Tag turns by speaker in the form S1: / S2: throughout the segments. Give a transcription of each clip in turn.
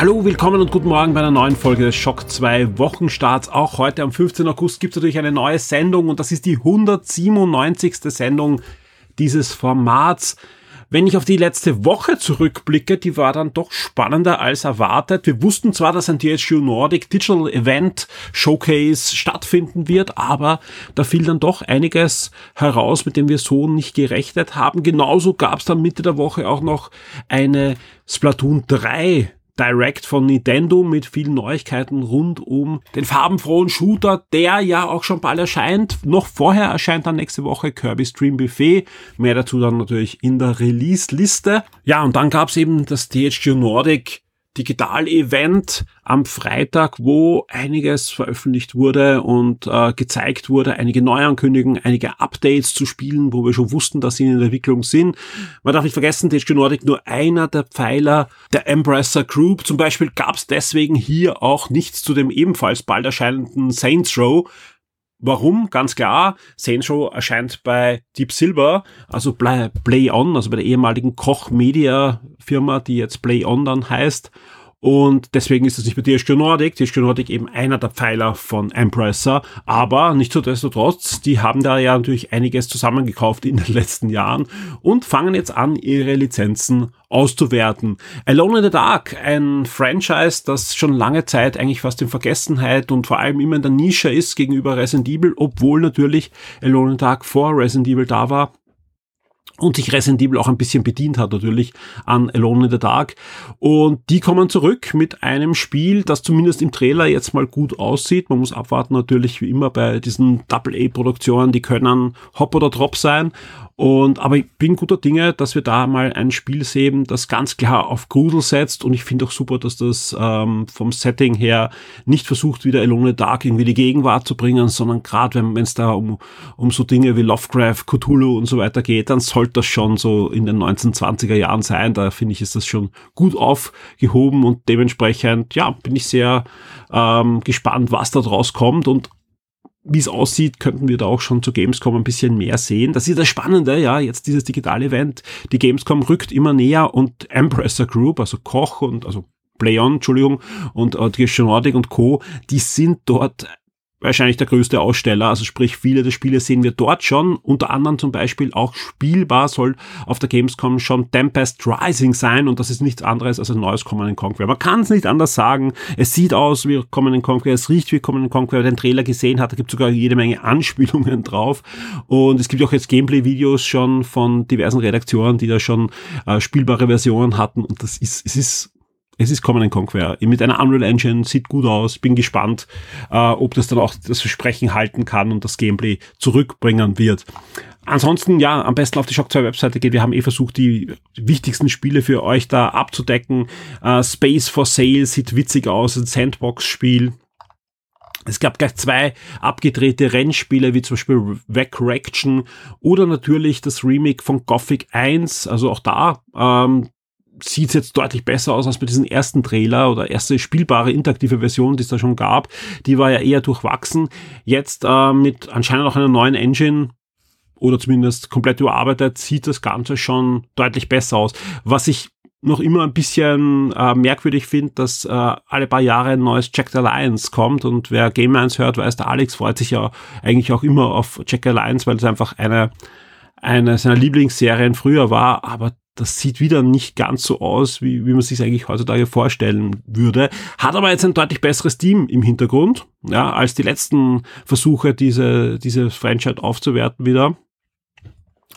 S1: Hallo, willkommen und guten Morgen bei einer neuen Folge des Schock 2 Wochenstarts. Auch heute am 15. August gibt es natürlich eine neue Sendung und das ist die 197. Sendung dieses Formats. Wenn ich auf die letzte Woche zurückblicke, die war dann doch spannender als erwartet. Wir wussten zwar, dass ein THQ Nordic Digital Event Showcase stattfinden wird, aber da fiel dann doch einiges heraus, mit dem wir so nicht gerechnet haben. Genauso gab es dann Mitte der Woche auch noch eine Splatoon 3 Direct von Nintendo mit vielen Neuigkeiten rund um den farbenfrohen Shooter, der ja auch schon bald erscheint. Noch vorher erscheint dann nächste Woche Kirby Stream Buffet. Mehr dazu dann natürlich in der Release-Liste. Ja, und dann gab's eben das THQ Nordic Digital-Event am Freitag, wo einiges veröffentlicht wurde und äh, gezeigt wurde, einige Neuankündigungen, einige Updates zu Spielen, wo wir schon wussten, dass sie in der Entwicklung sind. Man darf nicht vergessen, THQ Nordic nur einer der Pfeiler der Embracer Group. Zum Beispiel gab es deswegen hier auch nichts zu dem ebenfalls bald erscheinenden Saints Row, Warum? Ganz klar, Saints Row erscheint bei Deep Silver, also Play On, also bei der ehemaligen Koch Media Firma, die jetzt Play On dann heißt. Und deswegen ist es nicht bei THQ Nordic. THQ Nordic eben einer der Pfeiler von Embracer. Aber nicht so trotz, die haben da ja natürlich einiges zusammengekauft in den letzten Jahren und fangen jetzt an, ihre Lizenzen auszuwerten. Alone in the Dark, ein Franchise, das schon lange Zeit eigentlich fast in Vergessenheit und vor allem immer in der Nische ist gegenüber Resident Evil, obwohl natürlich Alone in the Dark vor Resident Evil da war und sich Resident auch ein bisschen bedient hat natürlich an Alone in the Dark. Und die kommen zurück mit einem Spiel, das zumindest im Trailer jetzt mal gut aussieht. Man muss abwarten natürlich wie immer bei diesen Double-A-Produktionen, die können Hop oder Drop sein. Und, aber ich bin guter Dinge, dass wir da mal ein Spiel sehen, das ganz klar auf Grusel setzt. Und ich finde auch super, dass das ähm, vom Setting her nicht versucht, wieder Alone Dark irgendwie die Gegenwart zu bringen, sondern gerade wenn es da um, um so Dinge wie Lovecraft, Cthulhu und so weiter geht, dann sollte das schon so in den 1920er Jahren sein. Da finde ich, ist das schon gut aufgehoben und dementsprechend, ja, bin ich sehr ähm, gespannt, was da draus kommt. Und wie es aussieht, könnten wir da auch schon zu Gamescom ein bisschen mehr sehen. Das ist das Spannende, ja, jetzt dieses digitale Event. Die Gamescom rückt immer näher und Empressor Group, also Koch und, also PlayOn, Entschuldigung, und äh, Nordic und Co., die sind dort wahrscheinlich der größte Aussteller. Also sprich, viele der Spiele sehen wir dort schon. Unter anderem zum Beispiel auch spielbar soll auf der Gamescom schon Tempest Rising sein und das ist nichts anderes als ein neues Command Conquer. Man kann es nicht anders sagen. Es sieht aus wie Command Conquer, es riecht wie Command Conquer. Wer den Trailer gesehen hat, da gibt sogar jede Menge Anspielungen drauf. Und es gibt auch jetzt Gameplay-Videos schon von diversen Redaktionen, die da schon äh, spielbare Versionen hatten und das ist, es ist es ist Command Conquer mit einer Unreal Engine, sieht gut aus, bin gespannt, äh, ob das dann auch das Versprechen halten kann und das Gameplay zurückbringen wird. Ansonsten, ja, am besten auf die Shock 2 Webseite geht. Wir haben eh versucht, die wichtigsten Spiele für euch da abzudecken. Äh, Space for Sale sieht witzig aus, ein Sandbox-Spiel. Es gab gleich zwei abgedrehte Rennspiele, wie zum Beispiel Recorrection oder natürlich das Remake von Gothic 1. Also auch da ähm, sieht jetzt deutlich besser aus als bei diesem ersten Trailer oder erste spielbare interaktive Version, die es da schon gab. Die war ja eher durchwachsen. Jetzt äh, mit anscheinend auch einer neuen Engine oder zumindest komplett überarbeitet, sieht das Ganze schon deutlich besser aus. Was ich noch immer ein bisschen äh, merkwürdig finde, dass äh, alle paar Jahre ein neues Jack Alliance kommt und wer Game 1 hört, weiß, der Alex freut sich ja eigentlich auch immer auf Jack Alliance, weil es einfach eine eine seiner Lieblingsserien früher war, aber das sieht wieder nicht ganz so aus, wie, wie man sich eigentlich heutzutage vorstellen würde. Hat aber jetzt ein deutlich besseres Team im Hintergrund, ja, als die letzten Versuche, diese, diese Franchise aufzuwerten wieder.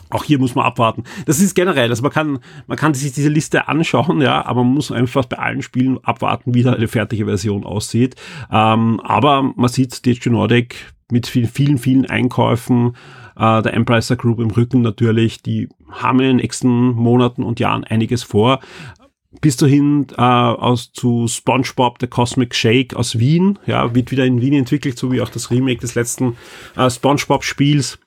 S1: Auch hier muss man abwarten. Das ist generell, also man kann, man kann sich diese Liste anschauen, ja, aber man muss einfach bei allen Spielen abwarten, wie da eine fertige Version aussieht. Ähm, aber man sieht DHG Nordic mit vielen, vielen, vielen Einkäufen äh, der Empricer Group im Rücken natürlich, die haben in den nächsten Monaten und Jahren einiges vor. Bis dahin äh, aus zu SpongeBob The Cosmic Shake aus Wien, ja, wird wieder in Wien entwickelt, so wie auch das Remake des letzten äh, SpongeBob-Spiels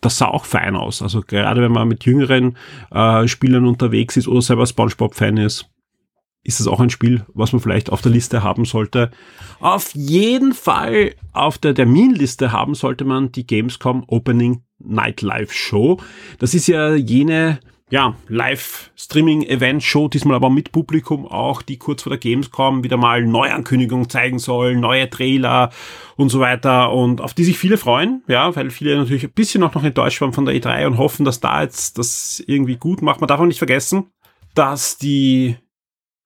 S1: das sah auch fein aus. Also gerade wenn man mit jüngeren äh, Spielern unterwegs ist oder selber SpongeBob-Fan ist, ist es auch ein Spiel, was man vielleicht auf der Liste haben sollte. Auf jeden Fall auf der Terminliste haben sollte man die Gamescom Opening Nightlife Show. Das ist ja jene ja, Live-Streaming-Event-Show, diesmal aber mit Publikum auch, die kurz vor der Gamescom wieder mal Neuankündigungen zeigen sollen, neue Trailer und so weiter und auf die sich viele freuen, ja, weil viele natürlich ein bisschen auch noch enttäuscht waren von der E3 und hoffen, dass da jetzt das irgendwie gut macht. Man darf auch nicht vergessen, dass die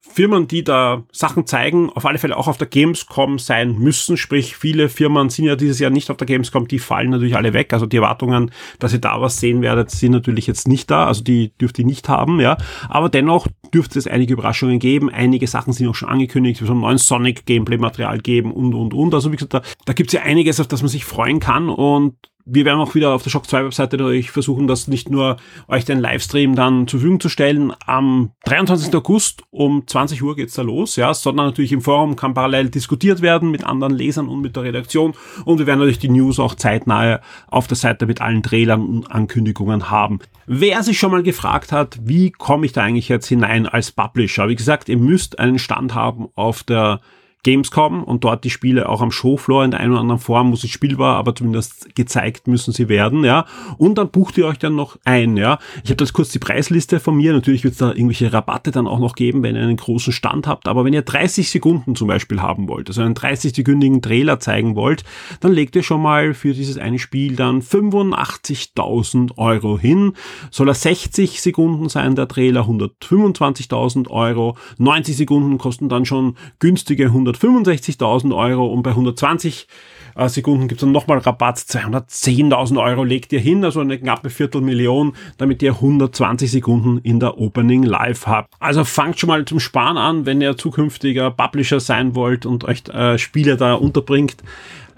S1: Firmen, die da Sachen zeigen, auf alle Fälle auch auf der Gamescom sein müssen. Sprich, viele Firmen sind ja dieses Jahr nicht auf der Gamescom, die fallen natürlich alle weg. Also die Erwartungen, dass ihr da was sehen werdet, sind natürlich jetzt nicht da. Also die dürft ihr nicht haben, ja. Aber dennoch dürfte es einige Überraschungen geben. Einige Sachen sind auch schon angekündigt. Es wird ein neues Sonic Gameplay Material geben und, und, und. Also wie gesagt, da, da gibt es ja einiges, auf das man sich freuen kann und wir werden auch wieder auf der Shock 2 Webseite durch versuchen, das nicht nur euch den Livestream dann zur Verfügung zu stellen. Am 23. August um 20 Uhr geht's da los, ja, sondern natürlich im Forum kann parallel diskutiert werden mit anderen Lesern und mit der Redaktion. Und wir werden natürlich die News auch zeitnah auf der Seite mit allen Trailern und Ankündigungen haben. Wer sich schon mal gefragt hat, wie komme ich da eigentlich jetzt hinein als Publisher? Wie gesagt, ihr müsst einen Stand haben auf der Gamescom und dort die Spiele auch am Showfloor in der einen oder anderen Form, muss es spielbar, aber zumindest gezeigt müssen sie werden, ja. Und dann bucht ihr euch dann noch ein, ja. Ich habe jetzt kurz die Preisliste von mir. Natürlich wird es da irgendwelche Rabatte dann auch noch geben, wenn ihr einen großen Stand habt. Aber wenn ihr 30 Sekunden zum Beispiel haben wollt, also einen 30-sekündigen Trailer zeigen wollt, dann legt ihr schon mal für dieses eine Spiel dann 85.000 Euro hin. Soll er 60 Sekunden sein, der Trailer 125.000 Euro. 90 Sekunden kosten dann schon günstige 100 165.000 Euro und bei 120 äh, Sekunden gibt es dann nochmal Rabatt. 210.000 Euro legt ihr hin, also eine knappe Viertelmillion, damit ihr 120 Sekunden in der Opening Live habt. Also fangt schon mal zum Sparen an, wenn ihr zukünftiger Publisher sein wollt und euch äh, Spiele da unterbringt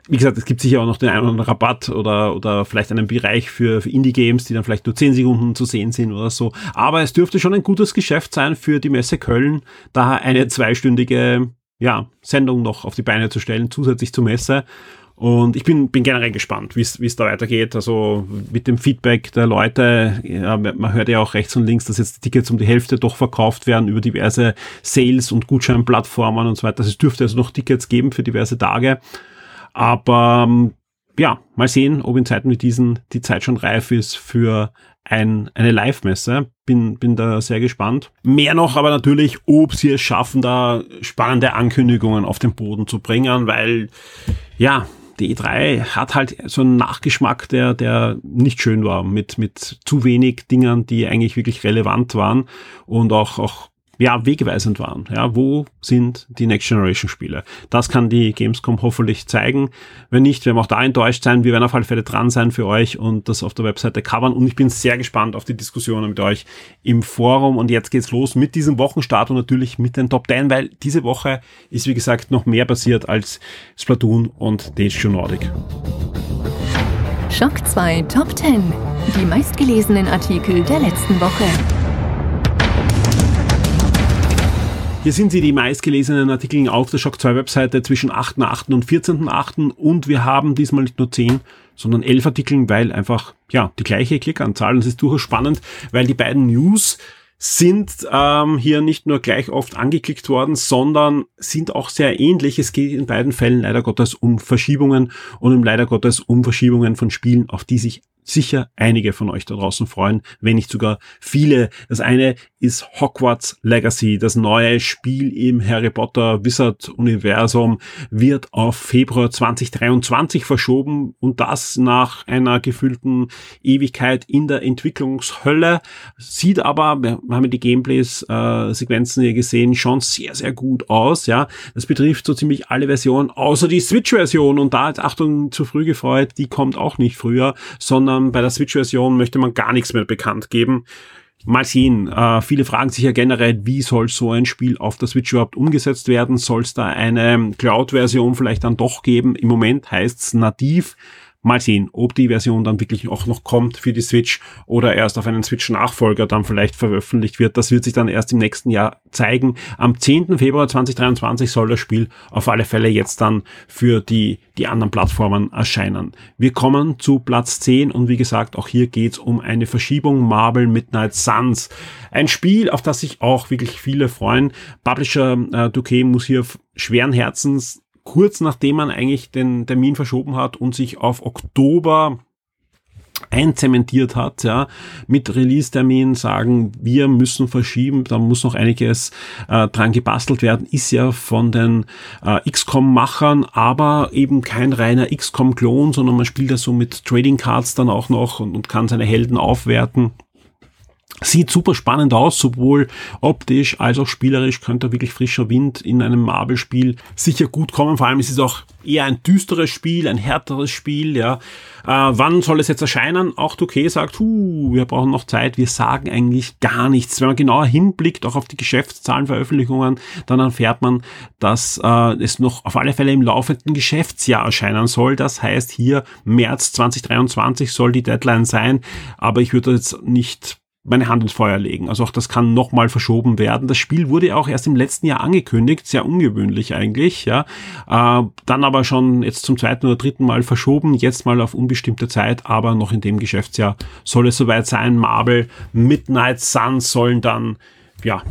S1: wie gesagt, es gibt sicher auch noch den einen oder anderen Rabatt oder, oder vielleicht einen Bereich für, für Indie-Games, die dann vielleicht nur 10 Sekunden zu sehen sind oder so. Aber es dürfte schon ein gutes Geschäft sein für die Messe Köln, da eine zweistündige ja, Sendung noch auf die Beine zu stellen, zusätzlich zur Messe. Und ich bin, bin generell gespannt, wie es da weitergeht. Also mit dem Feedback der Leute, ja, man hört ja auch rechts und links, dass jetzt Tickets um die Hälfte doch verkauft werden über diverse Sales- und Gutscheinplattformen und so weiter. Also es dürfte also noch Tickets geben für diverse Tage. Aber ja, mal sehen, ob in Zeiten wie diesen die Zeit schon reif ist für ein, eine Live-Messe. Bin, bin da sehr gespannt. Mehr noch aber natürlich, ob sie es schaffen, da spannende Ankündigungen auf den Boden zu bringen, weil, ja, die E3 hat halt so einen Nachgeschmack, der, der nicht schön war, mit, mit zu wenig Dingern, die eigentlich wirklich relevant waren und auch, auch ja, wegweisend waren. Ja, wo sind die Next Generation Spiele? Das kann die Gamescom hoffentlich zeigen. Wenn nicht, werden wir auch da enttäuscht sein. Wir werden auf alle Fälle dran sein für euch und das auf der Webseite covern. Und ich bin sehr gespannt auf die Diskussionen mit euch im Forum. Und jetzt geht's los mit diesem Wochenstart und natürlich mit den Top 10, weil diese Woche ist, wie gesagt, noch mehr passiert als Splatoon und Dage Nordic.
S2: Schock 2 Top 10. Die meistgelesenen Artikel der letzten Woche.
S1: Hier sind sie, die meistgelesenen Artikel auf der Shock 2 Webseite zwischen 8.8. und 14.8. Und wir haben diesmal nicht nur 10, sondern 11 Artikel, weil einfach, ja, die gleiche Klickanzahl. Und es ist durchaus spannend, weil die beiden News sind ähm, hier nicht nur gleich oft angeklickt worden, sondern sind auch sehr ähnlich. Es geht in beiden Fällen leider Gottes um Verschiebungen und leider Gottes um Verschiebungen von Spielen, auf die sich sicher einige von euch da draußen freuen, wenn nicht sogar viele. Das eine ist Hogwarts Legacy, das neue Spiel im Harry Potter Wizard Universum wird auf Februar 2023 verschoben und das nach einer gefühlten Ewigkeit in der Entwicklungshölle. Sieht aber, wir haben die Gameplays äh, Sequenzen hier gesehen, schon sehr sehr gut aus, ja. Das betrifft so ziemlich alle Versionen außer die Switch Version und da Achtung zu früh gefreut, die kommt auch nicht früher, sondern ähm, bei der Switch-Version möchte man gar nichts mehr bekannt geben. Mal sehen. Äh, viele fragen sich ja generell, wie soll so ein Spiel auf der Switch überhaupt umgesetzt werden? Soll es da eine Cloud-Version vielleicht dann doch geben? Im Moment heißt es nativ. Mal sehen, ob die Version dann wirklich auch noch kommt für die Switch oder erst auf einen Switch-Nachfolger dann vielleicht veröffentlicht wird. Das wird sich dann erst im nächsten Jahr zeigen. Am 10. Februar 2023 soll das Spiel auf alle Fälle jetzt dann für die, die anderen Plattformen erscheinen. Wir kommen zu Platz 10 und wie gesagt, auch hier geht's um eine Verschiebung Marvel Midnight Suns. Ein Spiel, auf das sich auch wirklich viele freuen. Publisher äh, Duque muss hier schweren Herzens kurz nachdem man eigentlich den Termin verschoben hat und sich auf Oktober einzementiert hat, ja, mit Release-Termin sagen, wir müssen verschieben, da muss noch einiges äh, dran gebastelt werden, ist ja von den äh, XCOM-Machern, aber eben kein reiner XCOM-Klon, sondern man spielt ja so mit Trading Cards dann auch noch und, und kann seine Helden aufwerten. Sieht super spannend aus, sowohl optisch als auch spielerisch könnte wirklich frischer Wind in einem Marvel-Spiel sicher gut kommen. Vor allem ist es auch eher ein düsteres Spiel, ein härteres Spiel, ja. Äh, wann soll es jetzt erscheinen? Auch okay sagt, hu, wir brauchen noch Zeit, wir sagen eigentlich gar nichts. Wenn man genauer hinblickt, auch auf die Geschäftszahlenveröffentlichungen, dann erfährt man, dass äh, es noch auf alle Fälle im laufenden Geschäftsjahr erscheinen soll. Das heißt, hier März 2023 soll die Deadline sein, aber ich würde jetzt nicht meine Hand ins Feuer legen. Also auch das kann nochmal verschoben werden. Das Spiel wurde auch erst im letzten Jahr angekündigt, sehr ungewöhnlich eigentlich, ja. Äh, dann aber schon jetzt zum zweiten oder dritten Mal verschoben, jetzt mal auf unbestimmte Zeit, aber noch in dem Geschäftsjahr soll es soweit sein. Marvel Midnight Suns sollen dann, ja,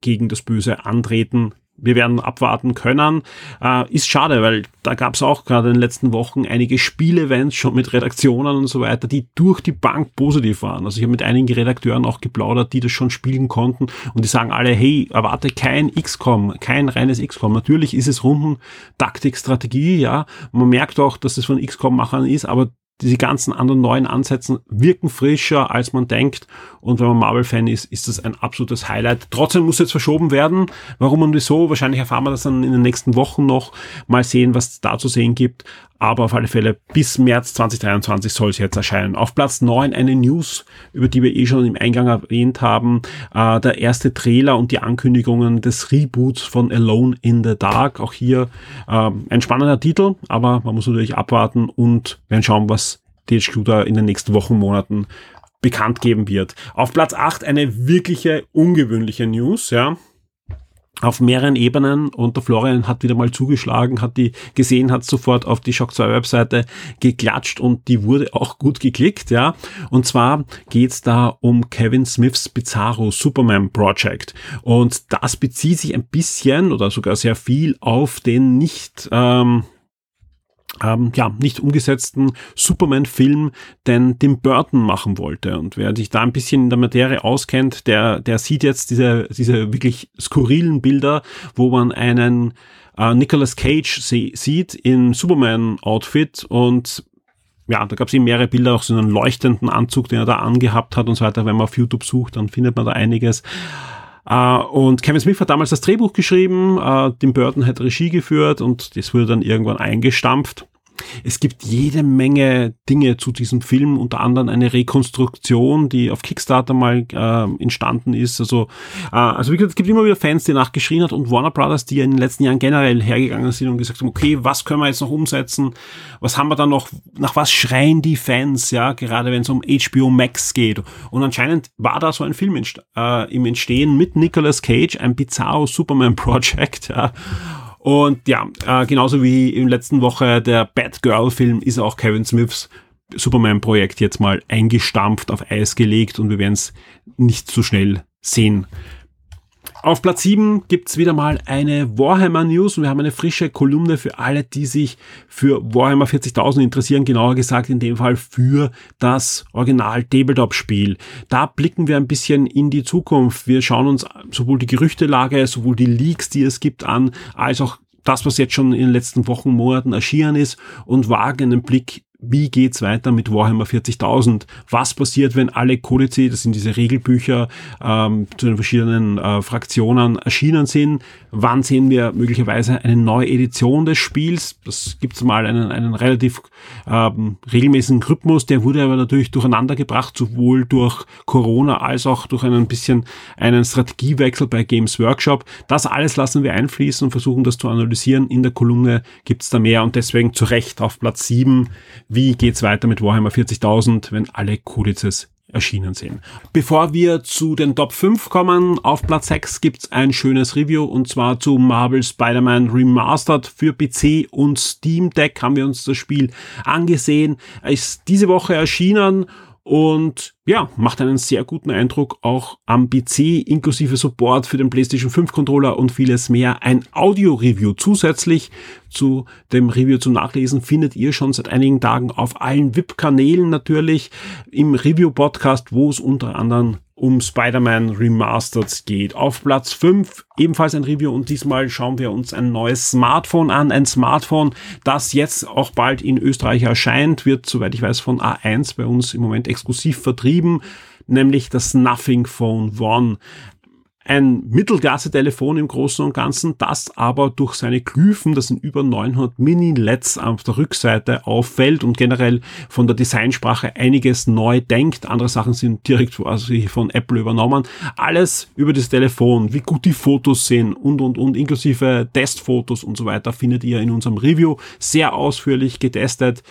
S1: gegen das Böse antreten wir werden abwarten können. Äh, ist schade, weil da gab es auch gerade in den letzten Wochen einige Spielevents schon mit Redaktionen und so weiter, die durch die Bank positiv waren. Also ich habe mit einigen Redakteuren auch geplaudert, die das schon spielen konnten und die sagen alle, hey, erwarte kein XCOM, kein reines XCOM. Natürlich ist es Runden Taktik, Strategie, ja. Man merkt auch, dass es von XCOM-Machern ist, aber diese ganzen anderen neuen Ansätzen wirken frischer, als man denkt. Und wenn man Marvel-Fan ist, ist das ein absolutes Highlight. Trotzdem muss jetzt verschoben werden. Warum und wieso? Wahrscheinlich erfahren wir das dann in den nächsten Wochen noch. Mal sehen, was es da zu sehen gibt. Aber auf alle Fälle bis März 2023 soll es jetzt erscheinen. Auf Platz 9 eine News, über die wir eh schon im Eingang erwähnt haben. Äh, der erste Trailer und die Ankündigungen des Reboots von Alone in the Dark. Auch hier äh, ein spannender Titel, aber man muss natürlich abwarten und werden schauen, was THQ da in den nächsten Wochen, Monaten bekannt geben wird. Auf Platz 8 eine wirkliche ungewöhnliche News, ja auf mehreren Ebenen und der Florian hat wieder mal zugeschlagen, hat die gesehen, hat sofort auf die Shock 2 Webseite geklatscht und die wurde auch gut geklickt, ja. Und zwar geht's da um Kevin Smiths Bizarro Superman Project und das bezieht sich ein bisschen oder sogar sehr viel auf den nicht ähm, ähm, ja, nicht umgesetzten Superman-Film, den Tim Burton machen wollte. Und wer sich da ein bisschen in der Materie auskennt, der, der sieht jetzt diese, diese wirklich skurrilen Bilder, wo man einen äh, Nicolas Cage sieht in Superman-Outfit und ja, da gab es eben mehrere Bilder, auch so einen leuchtenden Anzug, den er da angehabt hat und so weiter. Wenn man auf YouTube sucht, dann findet man da einiges. Uh, und Kevin Smith hat damals das Drehbuch geschrieben, uh, Tim Burton hat Regie geführt und das wurde dann irgendwann eingestampft. Es gibt jede Menge Dinge zu diesem Film, unter anderem eine Rekonstruktion, die auf Kickstarter mal äh, entstanden ist. Also, äh, also wie gesagt, es gibt immer wieder Fans, die nachgeschrien hat und Warner Brothers, die ja in den letzten Jahren generell hergegangen sind und gesagt haben, okay, was können wir jetzt noch umsetzen? Was haben wir da noch? Nach was schreien die Fans? Ja, gerade wenn es um HBO Max geht. Und anscheinend war da so ein Film äh, im Entstehen mit Nicolas Cage, ein bizarro Superman Project. Ja. Und ja, äh, genauso wie in letzten Woche der Batgirl-Film ist auch Kevin Smiths Superman-Projekt jetzt mal eingestampft, auf Eis gelegt und wir werden es nicht so schnell sehen. Auf Platz 7 gibt's wieder mal eine Warhammer News und wir haben eine frische Kolumne für alle, die sich für Warhammer 40.000 interessieren, genauer gesagt in dem Fall für das Original Tabletop Spiel. Da blicken wir ein bisschen in die Zukunft. Wir schauen uns sowohl die Gerüchtelage, sowohl die Leaks, die es gibt an, als auch das, was jetzt schon in den letzten Wochen, Monaten erschienen ist und wagen einen Blick wie geht's weiter mit Warhammer 40.000? Was passiert, wenn alle Kodizi, das sind diese Regelbücher, ähm, zu den verschiedenen äh, Fraktionen erschienen sind? Wann sehen wir möglicherweise eine neue Edition des Spiels? Das gibt's mal einen, einen relativ ähm, regelmäßigen Rhythmus, der wurde aber natürlich durcheinander gebracht, sowohl durch Corona als auch durch einen bisschen einen Strategiewechsel bei Games Workshop. Das alles lassen wir einfließen und versuchen das zu analysieren. In der Kolumne gibt's da mehr und deswegen zu Recht auf Platz 7 wie geht's weiter mit Warhammer 40.000, wenn alle Kodizes erschienen sind. Bevor wir zu den Top 5 kommen, auf Platz 6 gibt's ein schönes Review und zwar zu Marvel Spider-Man Remastered für PC und Steam Deck haben wir uns das Spiel angesehen. ist diese Woche erschienen und ja, macht einen sehr guten Eindruck auch am PC inklusive Support für den PlayStation 5 Controller und vieles mehr. Ein Audio-Review zusätzlich zu dem Review zum Nachlesen findet ihr schon seit einigen Tagen auf allen VIP-Kanälen natürlich im Review-Podcast, wo es unter anderem um Spider-Man Remastered geht. Auf Platz 5 ebenfalls ein Review und diesmal schauen wir uns ein neues Smartphone an. Ein Smartphone, das jetzt auch bald in Österreich erscheint, wird, soweit ich weiß, von A1 bei uns im Moment exklusiv vertrieben nämlich das Nothing Phone One ein Mittelklasse-Telefon im Großen und Ganzen, das aber durch seine Glyphen, das sind über 900 Mini-LEDs auf der Rückseite auffällt und generell von der Designsprache einiges neu denkt. Andere Sachen sind direkt also von Apple übernommen. Alles über das Telefon, wie gut die Fotos sind und, und, und, inklusive Testfotos und so weiter findet ihr in unserem Review sehr ausführlich getestet.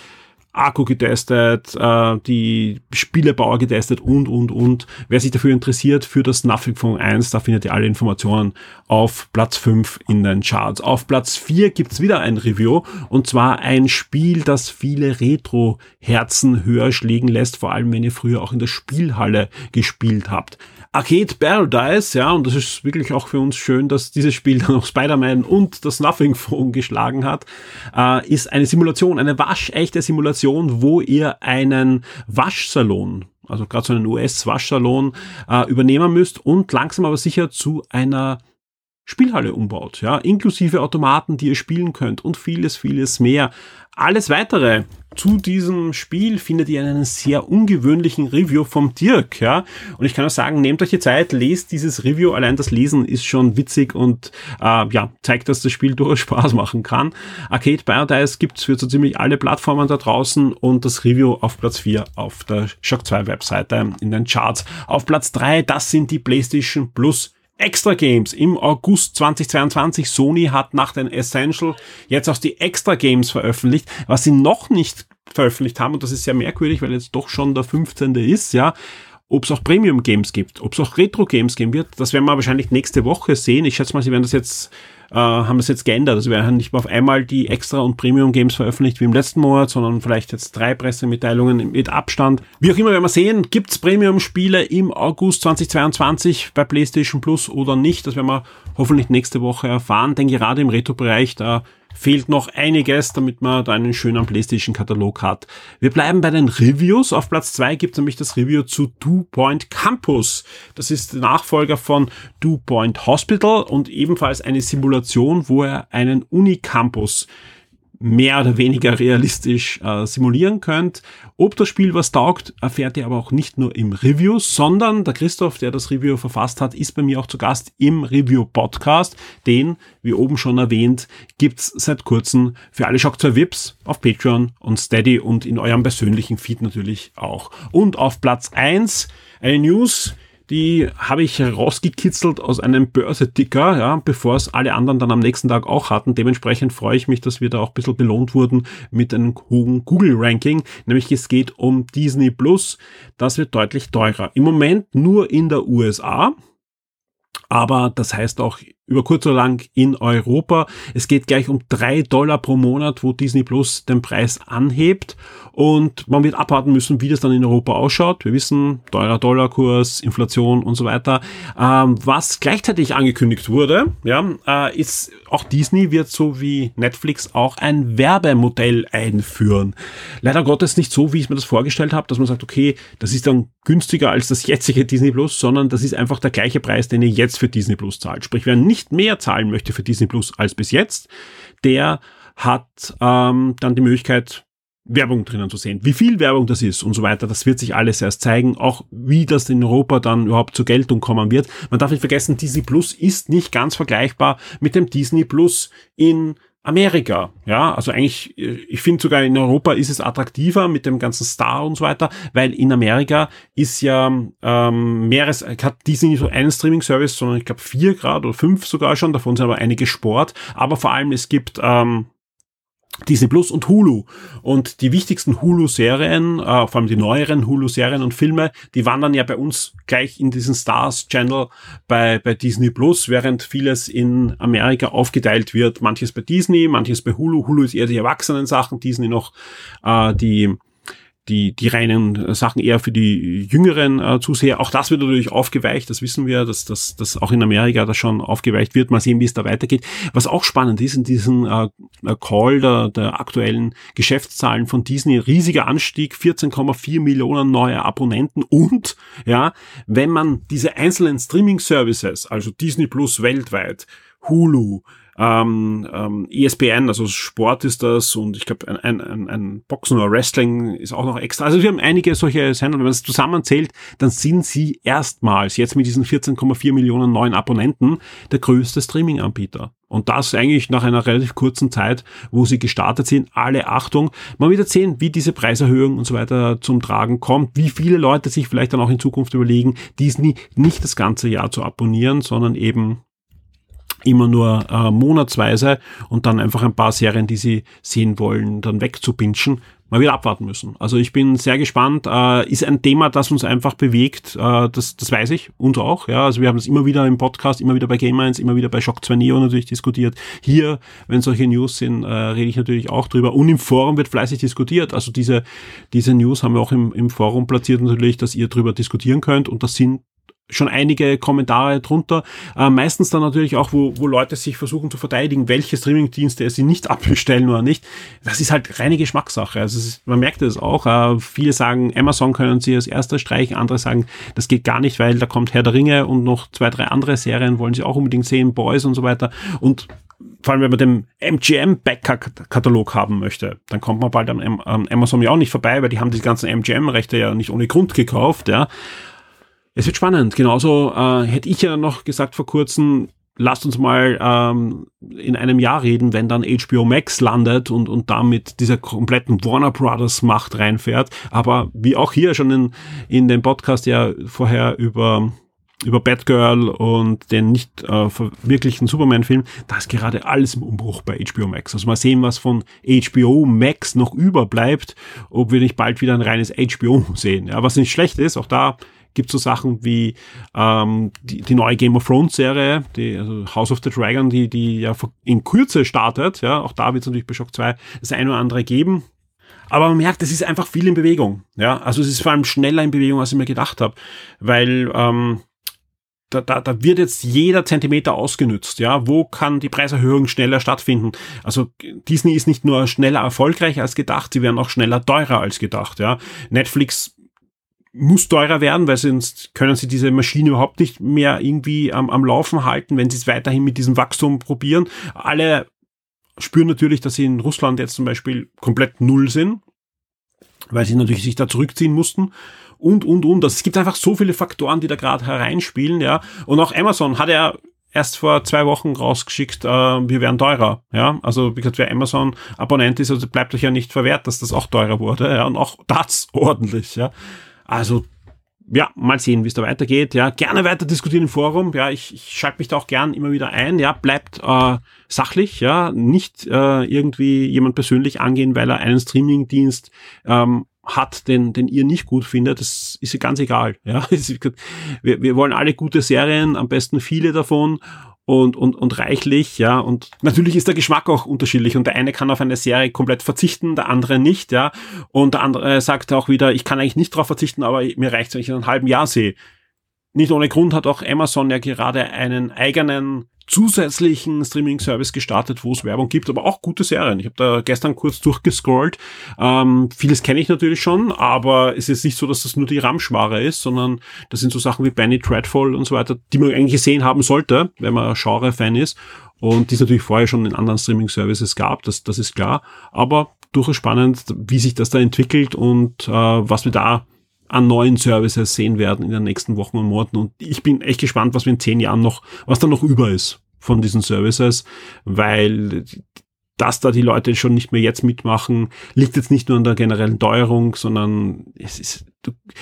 S1: Akku getestet, äh, die Spielebauer getestet und, und, und. Wer sich dafür interessiert, für das Nothing Phone 1, da findet ihr alle Informationen auf Platz 5 in den Charts. Auf Platz 4 gibt's wieder ein Review und zwar ein Spiel, das viele Retro-Herzen höher schlägen lässt, vor allem wenn ihr früher auch in der Spielhalle gespielt habt. Arcade Paradise, ja, und das ist wirklich auch für uns schön, dass dieses Spiel dann auch Spider-Man und das Nothing Phone geschlagen hat, äh, ist eine Simulation, eine waschechte Simulation, wo ihr einen Waschsalon also gerade so einen US-Waschsalon äh, übernehmen müsst und langsam aber sicher zu einer Spielhalle umbaut, ja, inklusive Automaten, die ihr spielen könnt und vieles, vieles mehr. Alles weitere zu diesem Spiel findet ihr in einem sehr ungewöhnlichen Review vom Dirk, ja. Und ich kann auch sagen, nehmt euch die Zeit, lest dieses Review. Allein das Lesen ist schon witzig und äh, ja, zeigt, dass das Spiel durchaus Spaß machen kann. Arcade Paradise gibt's für so ziemlich alle Plattformen da draußen und das Review auf Platz 4 auf der Shock 2 Webseite in den Charts. Auf Platz 3, das sind die PlayStation Plus Extra Games im August 2022. Sony hat nach den Essential jetzt auch die Extra Games veröffentlicht. Was sie noch nicht veröffentlicht haben, und das ist sehr merkwürdig, weil jetzt doch schon der 15. ist, ja, ob es auch Premium Games gibt, ob es auch Retro Games geben wird, das werden wir wahrscheinlich nächste Woche sehen. Ich schätze mal, sie werden das jetzt äh, haben das jetzt geändert. Also wir haben nicht mehr auf einmal die Extra- und Premium-Games veröffentlicht wie im letzten Monat, sondern vielleicht jetzt drei Pressemitteilungen mit Abstand. Wie auch immer, werden wir sehen, gibt's Premium-Spiele im August 2022 bei PlayStation Plus oder nicht. Das werden wir hoffentlich nächste Woche erfahren, denn gerade im Retro-Bereich, da fehlt noch einiges, damit man da einen schönen PlayStation-Katalog hat. Wir bleiben bei den Reviews. Auf Platz zwei gibt es nämlich das Review zu Two Point Campus. Das ist der Nachfolger von Two Point Hospital und ebenfalls eine Simulation, wo er einen Unicampus mehr oder weniger realistisch äh, simulieren könnt. Ob das Spiel was taugt, erfährt ihr aber auch nicht nur im Review, sondern der Christoph, der das Review verfasst hat, ist bei mir auch zu Gast im Review-Podcast. Den, wie oben schon erwähnt, gibt's seit kurzem für alle Shock 2 Vips auf Patreon und Steady und in eurem persönlichen Feed natürlich auch. Und auf Platz eins eine News, die habe ich rausgekitzelt aus einem Börseticker, ja, bevor es alle anderen dann am nächsten Tag auch hatten. Dementsprechend freue ich mich, dass wir da auch ein bisschen belohnt wurden mit einem hohen Google-Ranking. Nämlich es geht um Disney Plus. Das wird deutlich teurer. Im Moment nur in der USA. Aber das heißt auch über kurz oder lang in Europa. Es geht gleich um drei Dollar pro Monat, wo Disney Plus den Preis anhebt. Und man wird abwarten müssen, wie das dann in Europa ausschaut. Wir wissen, teurer Dollarkurs, Inflation und so weiter. Ähm, was gleichzeitig angekündigt wurde, ja, äh, ist auch Disney wird so wie Netflix auch ein Werbemodell einführen. Leider Gottes nicht so, wie ich mir das vorgestellt habe, dass man sagt, okay, das ist dann günstiger als das jetzige Disney Plus, sondern das ist einfach der gleiche Preis, den ihr jetzt für Disney Plus zahlt. Sprich, wer nicht mehr zahlen möchte für Disney Plus als bis jetzt, der hat ähm, dann die Möglichkeit, Werbung drinnen zu sehen. Wie viel Werbung das ist und so weiter, das wird sich alles erst zeigen, auch wie das in Europa dann überhaupt zur Geltung kommen wird. Man darf nicht vergessen, Disney Plus ist nicht ganz vergleichbar mit dem Disney Plus in Amerika. Ja, also eigentlich, äh, ich finde sogar in Europa ist es attraktiver mit dem ganzen Star und so weiter, weil in Amerika ist ja ähm, mehres, hat Disney nicht so einen Streaming-Service, sondern ich glaube vier Grad oder fünf sogar schon, davon sind aber einige Sport, aber vor allem es gibt ähm, Disney Plus und Hulu. Und die wichtigsten Hulu-Serien, äh, vor allem die neueren Hulu-Serien und Filme, die wandern ja bei uns gleich in diesen Stars-Channel bei, bei Disney Plus, während vieles in Amerika aufgeteilt wird. Manches bei Disney, manches bei Hulu. Hulu ist eher die Erwachsenen-Sachen, Disney noch äh, die die, die reinen Sachen eher für die jüngeren äh, Zuseher. Auch das wird natürlich aufgeweicht, das wissen wir, dass, dass, dass auch in Amerika das schon aufgeweicht wird. Mal sehen, wie es da weitergeht. Was auch spannend ist, in diesem äh, Call der, der aktuellen Geschäftszahlen von Disney, riesiger Anstieg, 14,4 Millionen neue Abonnenten und, ja, wenn man diese einzelnen Streaming-Services, also Disney Plus weltweit, Hulu, ähm, ähm, ESPN, also Sport ist das und ich glaube ein, ein, ein Boxen oder Wrestling ist auch noch extra. Also wir haben einige solche Sender, wenn man es zusammenzählt, dann sind sie erstmals jetzt mit diesen 14,4 Millionen neuen Abonnenten der größte Streaming-Anbieter. Und das eigentlich nach einer relativ kurzen Zeit, wo sie gestartet sind. Alle Achtung. Man wird sehen, wie diese Preiserhöhung und so weiter zum Tragen kommt, wie viele Leute sich vielleicht dann auch in Zukunft überlegen, Disney nicht das ganze Jahr zu abonnieren, sondern eben immer nur äh, monatsweise und dann einfach ein paar Serien, die sie sehen wollen, dann wegzupinschen. Mal wieder abwarten müssen. Also ich bin sehr gespannt. Äh, ist ein Thema, das uns einfach bewegt. Äh, das, das weiß ich. Uns auch. Ja, also wir haben es immer wieder im Podcast, immer wieder bei Game 1, immer wieder bei Shock 2 Neo natürlich diskutiert. Hier, wenn solche News sind, äh, rede ich natürlich auch drüber. Und im Forum wird fleißig diskutiert. Also diese, diese News haben wir auch im, im Forum platziert natürlich, dass ihr drüber diskutieren könnt. Und das sind schon einige Kommentare drunter. Äh, meistens dann natürlich auch, wo, wo Leute sich versuchen zu verteidigen, welche Streamingdienste sie nicht abbestellen oder nicht. Das ist halt reine Geschmackssache. Also ist, man merkt es auch. Äh, viele sagen, Amazon können sie als erster streichen. Andere sagen, das geht gar nicht, weil da kommt Herr der Ringe und noch zwei, drei andere Serien wollen sie auch unbedingt sehen, Boys und so weiter. Und vor allem, wenn man den MGM-Back-Katalog haben möchte, dann kommt man bald an Amazon ja auch nicht vorbei, weil die haben die ganzen MGM-Rechte ja nicht ohne Grund gekauft, ja. Es wird spannend. Genauso äh, hätte ich ja noch gesagt vor kurzem, lasst uns mal ähm, in einem Jahr reden, wenn dann HBO Max landet und, und damit dieser kompletten Warner Brothers Macht reinfährt. Aber wie auch hier schon in, in dem Podcast ja vorher über über Batgirl und den nicht äh, verwirklichten Superman-Film, da ist gerade alles im Umbruch bei HBO Max. Also mal sehen, was von HBO Max noch überbleibt, ob wir nicht bald wieder ein reines HBO sehen. Ja, was nicht schlecht ist, auch da gibt so Sachen wie ähm, die, die neue Game of Thrones Serie, die also House of the Dragon, die, die ja in Kürze startet. Ja, auch da wird es natürlich bei Shock 2 das eine oder andere geben. Aber man merkt, es ist einfach viel in Bewegung. Ja, also es ist vor allem schneller in Bewegung, als ich mir gedacht habe, weil ähm, da, da, da wird jetzt jeder Zentimeter ausgenützt. Ja, wo kann die Preiserhöhung schneller stattfinden? Also Disney ist nicht nur schneller erfolgreich als gedacht, sie werden auch schneller teurer als gedacht. Ja, Netflix muss teurer werden, weil sonst können sie diese Maschine überhaupt nicht mehr irgendwie am, am Laufen halten, wenn sie es weiterhin mit diesem Wachstum probieren. Alle spüren natürlich, dass sie in Russland jetzt zum Beispiel komplett null sind, weil sie natürlich sich da zurückziehen mussten und, und, und. Also es gibt einfach so viele Faktoren, die da gerade hereinspielen, ja. Und auch Amazon hat ja erst vor zwei Wochen rausgeschickt, äh, wir werden teurer. Ja, also wie gesagt, wer Amazon-Abonnent ist, also bleibt euch ja nicht verwehrt, dass das auch teurer wurde. Ja, und auch das ordentlich. Ja, also ja, mal sehen, wie es da weitergeht. Ja, gerne weiter diskutieren im Forum. Ja, ich, ich schalte mich da auch gern immer wieder ein. Ja, bleibt äh, sachlich. Ja, nicht äh, irgendwie jemand persönlich angehen, weil er einen Streamingdienst ähm, hat, den, den ihr nicht gut findet. Das ist ganz egal. Ja, wir, wir wollen alle gute Serien, am besten viele davon und, und, und reichlich, ja. Und natürlich ist der Geschmack auch unterschiedlich und der eine kann auf eine Serie komplett verzichten, der andere nicht, ja. Und der andere sagt auch wieder, ich kann eigentlich nicht darauf verzichten, aber mir reicht wenn ich in einem halben Jahr sehe. Nicht ohne Grund hat auch Amazon ja gerade einen eigenen zusätzlichen Streaming-Service gestartet, wo es Werbung gibt, aber auch gute Serien. Ich habe da gestern kurz durchgescrollt. Ähm, vieles kenne ich natürlich schon, aber es ist nicht so, dass das nur die Ramschware ist, sondern das sind so Sachen wie Benny Dreadful und so weiter, die man eigentlich gesehen haben sollte, wenn man Genre-Fan ist. Und die es natürlich vorher schon in anderen Streaming-Services gab, das, das ist klar. Aber durchaus spannend, wie sich das da entwickelt und äh, was wir da an neuen Services sehen werden in den nächsten Wochen und Monaten. Und ich bin echt gespannt, was wir in zehn Jahren noch, was da noch über ist von diesen Services, weil dass da die Leute schon nicht mehr jetzt mitmachen, liegt jetzt nicht nur an der generellen Teuerung, sondern es ist,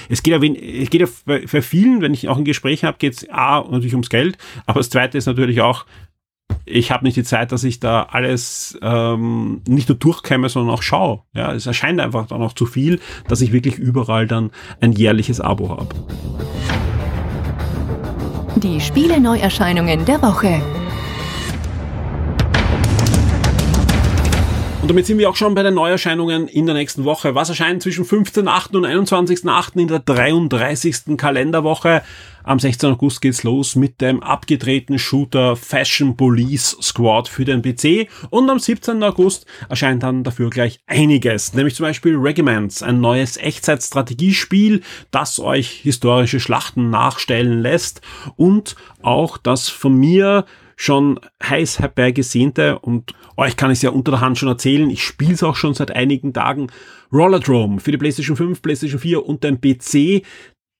S1: es geht ja, es geht ja für vielen, wenn ich auch ein Gespräch habe, geht es A natürlich ums Geld, aber das zweite ist natürlich auch, ich habe nicht die Zeit, dass ich da alles ähm, nicht nur durchkäme, sondern auch schaue. Ja, es erscheint einfach dann auch zu viel, dass ich wirklich überall dann ein jährliches Abo habe.
S2: Die Spiele-Neuerscheinungen der Woche.
S1: Und damit sind wir auch schon bei den Neuerscheinungen in der nächsten Woche. Was erscheint zwischen 15.8. und 21.8. in der 33. Kalenderwoche? Am 16. August geht's los mit dem abgedrehten Shooter Fashion Police Squad für den PC und am 17. August erscheint dann dafür gleich einiges, nämlich zum Beispiel Regiments, ein neues Echtzeitstrategiespiel, das euch historische Schlachten nachstellen lässt und auch das von mir schon heiß herbeigesehnte und euch kann ich es ja unter der Hand schon erzählen, ich spiele es auch schon seit einigen Tagen, Rollerdrome für die PlayStation 5, PlayStation 4 und den PC.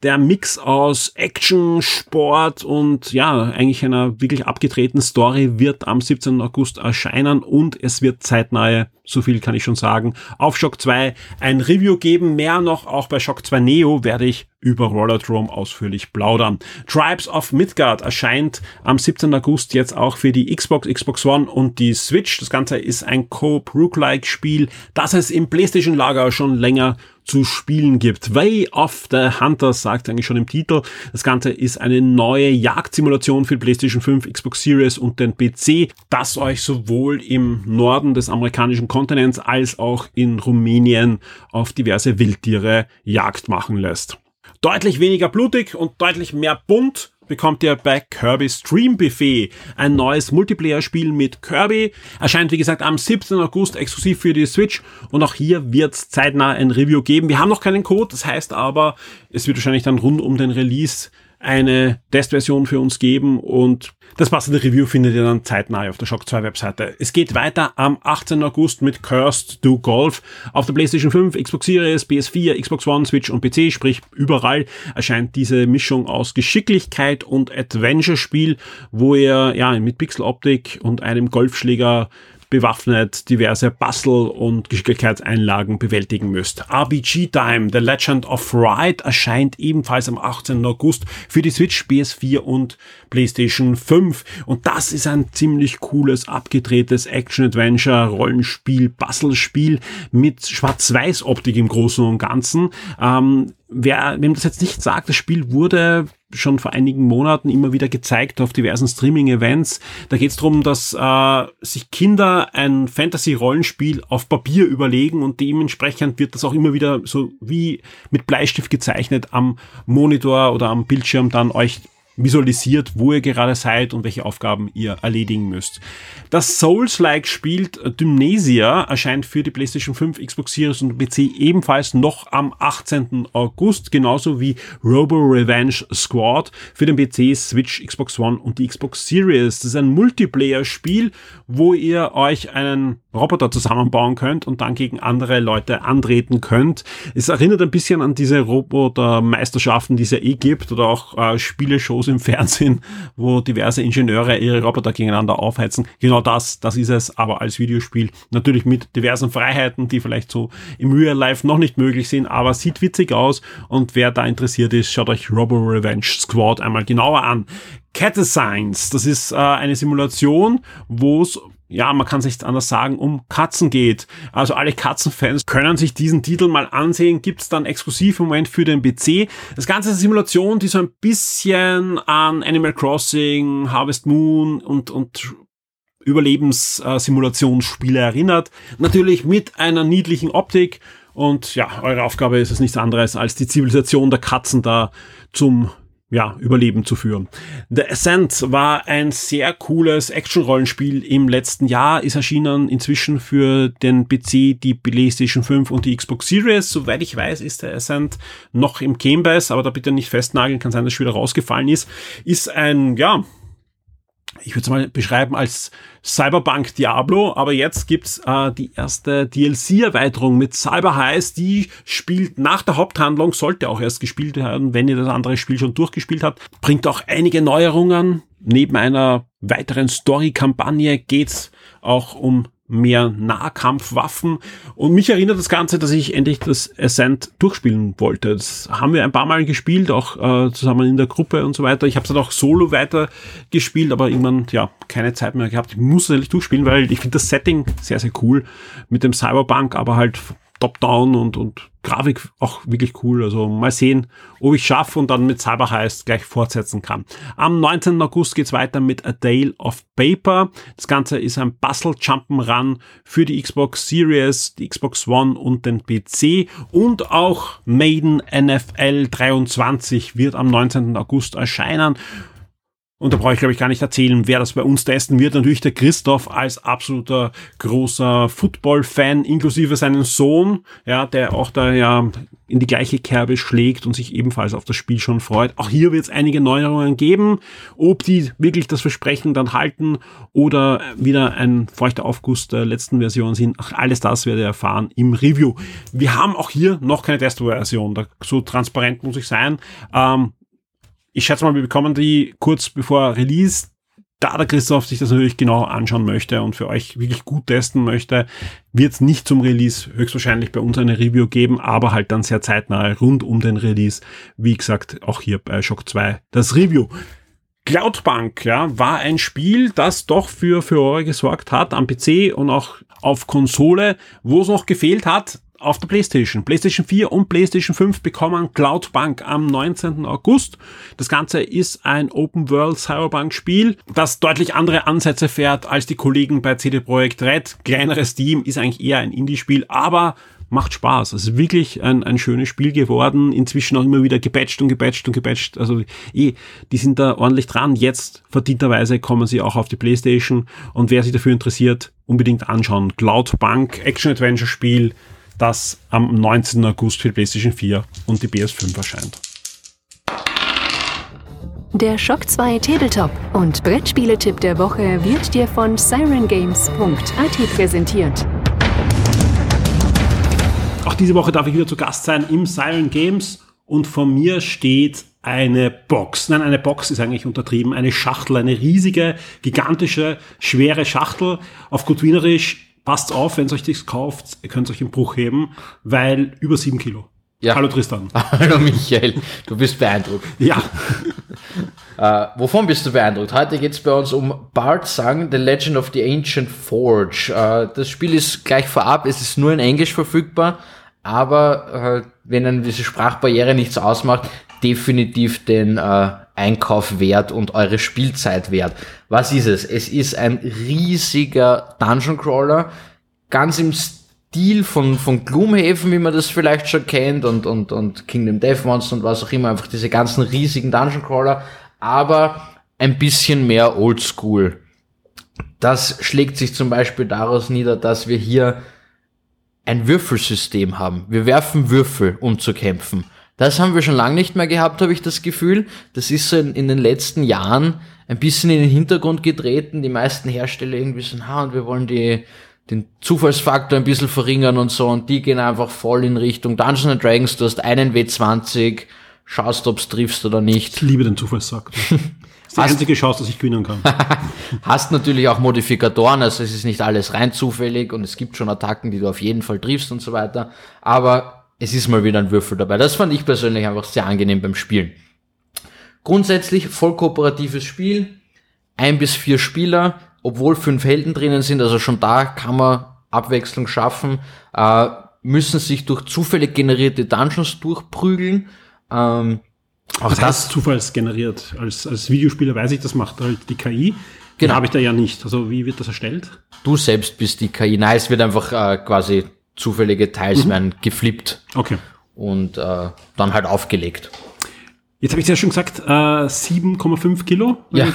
S1: Der Mix aus Action, Sport und ja, eigentlich einer wirklich abgetretenen Story wird am 17. August erscheinen und es wird zeitnahe so viel kann ich schon sagen, auf Shock 2 ein Review geben. Mehr noch, auch bei Shock 2 Neo werde ich über Rollerdrome ausführlich plaudern. Tribes of Midgard erscheint am 17. August jetzt auch für die Xbox, Xbox One und die Switch. Das Ganze ist ein Co-Rook-like-Spiel, das es im PlayStation-Lager schon länger zu spielen gibt. Way of the Hunter sagt eigentlich schon im Titel. Das Ganze ist eine neue Jagdsimulation für PlayStation 5, Xbox Series und den PC, das euch sowohl im Norden des amerikanischen Kontinents als auch in Rumänien auf diverse Wildtiere Jagd machen lässt. Deutlich weniger blutig und deutlich mehr bunt bekommt ihr bei Kirby Stream Buffet ein neues Multiplayer-Spiel mit Kirby. Erscheint wie gesagt am 17. August exklusiv für die Switch und auch hier wird es zeitnah ein Review geben. Wir haben noch keinen Code, das heißt aber, es wird wahrscheinlich dann rund um den Release eine Testversion für uns geben und das passende Review findet ihr dann zeitnah auf der Shock 2 Webseite. Es geht weiter am 18. August mit Cursed to Golf auf der PlayStation 5, Xbox Series, PS4, Xbox One, Switch und PC, sprich überall erscheint diese Mischung aus Geschicklichkeit und Adventure-Spiel, wo ihr ja mit Pixeloptik und einem Golfschläger bewaffnet diverse Puzzle- und Geschicklichkeitseinlagen bewältigen müsst. RBG Time, The Legend of Ride, erscheint ebenfalls am 18. August für die Switch, PS4 und PlayStation 5. Und das ist ein ziemlich cooles, abgedrehtes Action-Adventure, Rollenspiel, Puzzle-Spiel mit Schwarz-Weiß-Optik im Großen und Ganzen. Ähm, wer, wem das jetzt nicht sagt, das Spiel wurde schon vor einigen Monaten immer wieder gezeigt auf diversen Streaming-Events. Da geht es darum, dass äh, sich Kinder ein Fantasy-Rollenspiel auf Papier überlegen und dementsprechend wird das auch immer wieder so wie mit Bleistift gezeichnet am Monitor oder am Bildschirm dann euch visualisiert, wo ihr gerade seid und welche Aufgaben ihr erledigen müsst. Das Souls-like spielt Dymnesia erscheint für die PlayStation 5, Xbox Series und PC ebenfalls noch am 18. August, genauso wie Robo Revenge Squad für den PC, Switch, Xbox One und die Xbox Series. Das ist ein Multiplayer-Spiel, wo ihr euch einen Roboter zusammenbauen könnt und dann gegen andere Leute antreten könnt. Es erinnert ein bisschen an diese Robotermeisterschaften, die es ja eh gibt oder auch äh, Spieleshows im Fernsehen, wo diverse Ingenieure ihre Roboter gegeneinander aufheizen. Genau das, das ist es, aber als Videospiel natürlich mit diversen Freiheiten, die vielleicht so im Real Life noch nicht möglich sind, aber sieht witzig aus und wer da interessiert ist, schaut euch Robo Revenge Squad einmal genauer an. Cat Science, das ist äh, eine Simulation, wo es ja, man kann es nicht anders sagen, um Katzen geht. Also alle Katzenfans können sich diesen Titel mal ansehen. Gibt es dann exklusiv im Moment für den PC. Das Ganze ist eine Simulation, die so ein bisschen an Animal Crossing, Harvest Moon und, und Überlebenssimulationsspiele erinnert. Natürlich mit einer niedlichen Optik. Und ja, eure Aufgabe ist es nichts anderes, als die Zivilisation der Katzen da zum ja, Überleben zu führen. The Ascent war ein sehr cooles Action-Rollenspiel im letzten Jahr, ist erschienen inzwischen für den PC, die PlayStation 5 und die Xbox Series. Soweit ich weiß, ist der Ascent noch im Game Pass, aber da bitte nicht festnageln, kann sein, dass es wieder rausgefallen ist. Ist ein, ja, ich würde es mal beschreiben als Cyberpunk Diablo, aber jetzt gibt's äh, die erste DLC-Erweiterung mit Cyber Heist, die spielt nach der Haupthandlung, sollte auch erst gespielt werden, wenn ihr das andere Spiel schon durchgespielt habt, bringt auch einige Neuerungen. Neben einer weiteren Story-Kampagne geht's auch um mehr Nahkampfwaffen. Und mich erinnert das Ganze, dass ich endlich das Ascent durchspielen wollte. Das haben wir ein paar Mal gespielt, auch äh, zusammen in der Gruppe und so weiter. Ich habe es dann auch solo weiter gespielt, aber irgendwann, ja, keine Zeit mehr gehabt. Ich muss es endlich durchspielen, weil ich finde das Setting sehr, sehr cool mit dem Cyberpunk, aber halt Top-Down und, und Grafik auch wirklich cool. Also mal sehen, ob ich schaffe und dann mit Cyber Heist gleich fortsetzen kann. Am 19. August geht's weiter mit A Tale of Paper. Das Ganze ist ein Puzzle Jump'n'Run für die Xbox Series, die Xbox One und den PC. Und auch Maiden NFL 23 wird am 19. August erscheinen. Und da brauche ich, glaube ich, gar nicht erzählen, wer das bei uns testen wird. Natürlich der Christoph als absoluter großer Football-Fan, inklusive seinen Sohn, ja, der auch da ja in die gleiche Kerbe schlägt und sich ebenfalls auf das Spiel schon freut. Auch hier wird es einige Neuerungen geben. Ob die wirklich das Versprechen dann halten oder wieder ein feuchter Aufguss der letzten Version sind, ach, alles das werdet ihr erfahren im Review. Wir haben auch hier noch keine Testversion, so transparent muss ich sein. Ähm, ich schätze mal, wir bekommen die kurz bevor Release. Da der Christoph sich das natürlich genau anschauen möchte und für euch wirklich gut testen möchte, wird es nicht zum Release höchstwahrscheinlich bei uns eine Review geben, aber halt dann sehr zeitnah rund um den Release. Wie gesagt, auch hier bei Shock 2 das Review. Cloudbank, ja, war ein Spiel, das doch für Furore gesorgt hat am PC und auch auf Konsole. Wo es noch gefehlt hat, auf der PlayStation. PlayStation 4 und PlayStation 5 bekommen Cloudbank am 19. August. Das Ganze ist ein Open World Cyberpunk Spiel, das deutlich andere Ansätze fährt als die Kollegen bei CD Projekt Red. Kleineres Team ist eigentlich eher ein Indie-Spiel, aber macht Spaß. Es ist wirklich ein, ein schönes Spiel geworden. Inzwischen auch immer wieder gepatcht und gepatcht und gepatcht. Also eh, die sind da ordentlich dran. Jetzt verdienterweise kommen sie auch auf die Playstation. Und wer sich dafür interessiert, unbedingt anschauen. Cloudbank, Action-Adventure-Spiel, das am 19. August für die PlayStation 4 und die PS5 erscheint.
S2: Der Shock 2 Tabletop und Brettspieletipp der Woche wird dir von sirengames.at präsentiert.
S1: Auch diese Woche darf ich wieder zu Gast sein im Siren Games und vor mir steht eine Box. Nein, eine Box ist eigentlich untertrieben. Eine Schachtel, eine riesige, gigantische, schwere Schachtel. Auf gut Wienerisch passt auf, wenn ihr euch das kauft, ihr könnt euch im Bruch heben, weil über sieben Kilo.
S3: Ja.
S1: Hallo Tristan.
S3: Hallo Michael, du bist beeindruckt.
S1: Ja.
S3: äh, wovon bist du beeindruckt? Heute geht es bei uns um Bart Sang, The Legend of the Ancient Forge. Äh, das Spiel ist gleich vorab, es ist nur in Englisch verfügbar, aber äh, wenn dann diese Sprachbarriere nichts ausmacht, definitiv den äh, Einkauf wert und eure Spielzeit wert. Was ist es? Es ist ein riesiger Dungeon Crawler, ganz im Stil von, von Gloomhaven, wie man das vielleicht schon kennt, und, und, und Kingdom Death Monster und was auch immer, einfach diese ganzen riesigen Dungeon Crawler, aber ein bisschen mehr Oldschool. Das schlägt sich zum Beispiel daraus nieder, dass wir hier ein Würfelsystem haben. Wir werfen Würfel, um zu kämpfen. Das haben wir schon lange nicht mehr gehabt, habe ich das Gefühl. Das ist so in, in, den letzten Jahren ein bisschen in den Hintergrund getreten. Die meisten Hersteller irgendwie so, ha, und wir wollen die, den Zufallsfaktor ein bisschen verringern und so. Und die gehen einfach voll in Richtung Dungeons and Dragons. Du hast einen W20, schaust, ob's triffst oder nicht.
S1: Ich liebe den Zufallsfaktor. Das ist die einzige Chance, dass ich gewinnen kann.
S3: Hast natürlich auch Modifikatoren, also es ist nicht alles rein zufällig und es gibt schon Attacken, die du auf jeden Fall triffst und so weiter. Aber es ist mal wieder ein Würfel dabei. Das fand ich persönlich einfach sehr angenehm beim Spielen. Grundsätzlich voll kooperatives Spiel, ein bis vier Spieler, obwohl fünf Helden drinnen sind, also schon da kann man Abwechslung schaffen, äh, müssen sich durch zufällig generierte Dungeons durchprügeln. Ähm,
S1: auch das, das zufallsgeneriert. Als, als Videospieler weiß ich, das macht halt die KI. Genau. habe ich da ja nicht. Also wie wird das erstellt?
S3: Du selbst bist die KI. Nein, es wird einfach äh, quasi zufällige Teils mhm. werden geflippt.
S1: Okay.
S3: Und äh, dann halt aufgelegt.
S1: Jetzt habe ich ja schon gesagt, äh, 7,5 Kilo.
S3: Ja.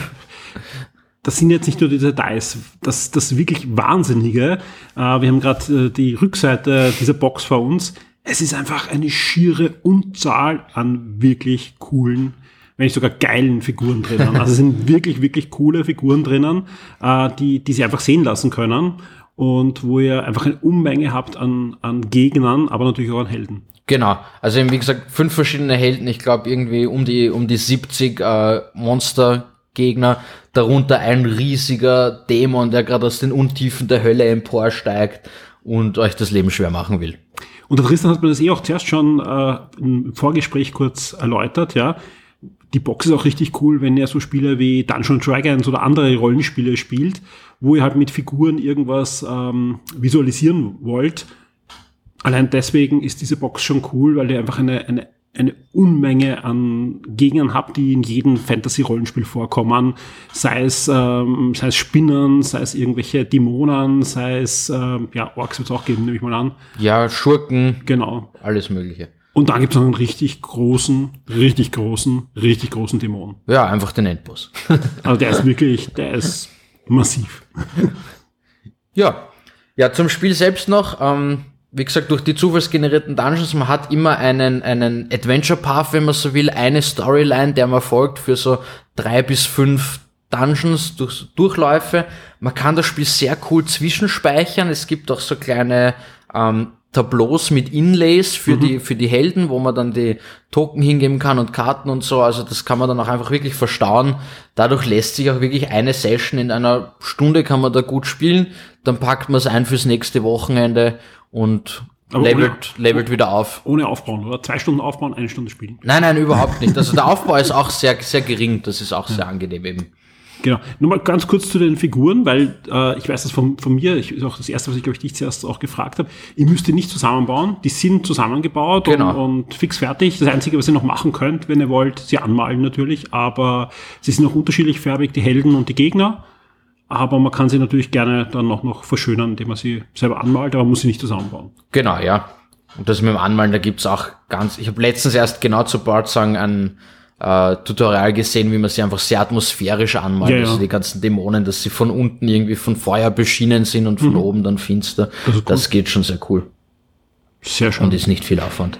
S1: Das sind jetzt nicht nur die Details, das, das wirklich Wahnsinnige. Äh, wir haben gerade äh, die Rückseite dieser Box vor uns. Es ist einfach eine schiere Unzahl an wirklich coolen, wenn nicht sogar geilen Figuren drinnen. Also es sind wirklich, wirklich coole Figuren drinnen, äh, die, die sie einfach sehen lassen können und wo ihr einfach eine Unmenge habt an, an Gegnern, aber natürlich auch an Helden.
S3: Genau, also wie gesagt, fünf verschiedene Helden, ich glaube irgendwie um die, um die 70 äh, Monster Gegner, darunter ein riesiger Dämon, der gerade aus den Untiefen der Hölle emporsteigt und euch das Leben schwer machen will.
S1: Und der Tristan hat mir das eh auch zuerst schon äh, im Vorgespräch kurz erläutert, ja. Die Box ist auch richtig cool, wenn ihr so Spiele wie Dungeons Dragons oder andere Rollenspiele spielt, wo ihr halt mit Figuren irgendwas ähm, visualisieren wollt. Allein deswegen ist diese Box schon cool, weil ihr einfach eine, eine eine Unmenge an Gegnern habt, die in jedem Fantasy-Rollenspiel vorkommen. Sei es, ähm, sei es Spinnen, sei es irgendwelche Dämonen, sei es, ähm, ja, Orks wird es auch geben, nehme ich mal an.
S3: Ja, Schurken.
S1: Genau.
S3: Alles Mögliche.
S1: Und dann gibt es noch einen richtig großen, richtig großen, richtig großen Dämon.
S3: Ja, einfach den Endboss.
S1: also der ist wirklich, der ist massiv.
S3: ja. Ja, zum Spiel selbst noch. Ähm, wie gesagt, durch die zufallsgenerierten Dungeons, man hat immer einen, einen Adventure Path, wenn man so will, eine Storyline, der man folgt für so drei bis fünf Dungeons, durch, Durchläufe. Man kann das Spiel sehr cool zwischenspeichern. Es gibt auch so kleine ähm, Tableaus mit Inlays für mhm. die für die Helden, wo man dann die Token hingeben kann und Karten und so. Also das kann man dann auch einfach wirklich verstauen. Dadurch lässt sich auch wirklich eine Session in einer Stunde kann man da gut spielen. Dann packt man es ein fürs nächste Wochenende und aber levelt, ohne, levelt wieder auf.
S1: Ohne aufbauen, oder? Zwei Stunden aufbauen, eine Stunde spielen.
S3: Nein, nein, überhaupt nicht. Also der Aufbau ist auch sehr, sehr gering. Das ist auch ja. sehr angenehm eben.
S1: Genau. Nur mal ganz kurz zu den Figuren, weil äh, ich weiß das von, von mir, ich, ist auch das erste, was ich glaube ich dich zuerst auch gefragt habe. Ihr müsst die nicht zusammenbauen, die sind zusammengebaut genau. und, und, fix fertig. Das Einzige, was ihr noch machen könnt, wenn ihr wollt, sie anmalen natürlich, aber sie sind auch unterschiedlich färbig, die Helden und die Gegner. Aber man kann sie natürlich gerne dann noch, noch verschönern, indem man sie selber anmalt, aber man muss sie nicht zusammenbauen.
S3: Genau, ja. Und das mit dem Anmalen, da gibt's auch ganz, ich habe letztens erst genau zu Bart sagen ein äh, Tutorial gesehen, wie man sie einfach sehr atmosphärisch anmalt. Ja, ja. Also die ganzen Dämonen, dass sie von unten irgendwie von Feuer beschienen sind und von mhm. oben dann finster. Das, cool. das geht schon sehr cool.
S1: Sehr schön.
S3: Und ist nicht viel Aufwand.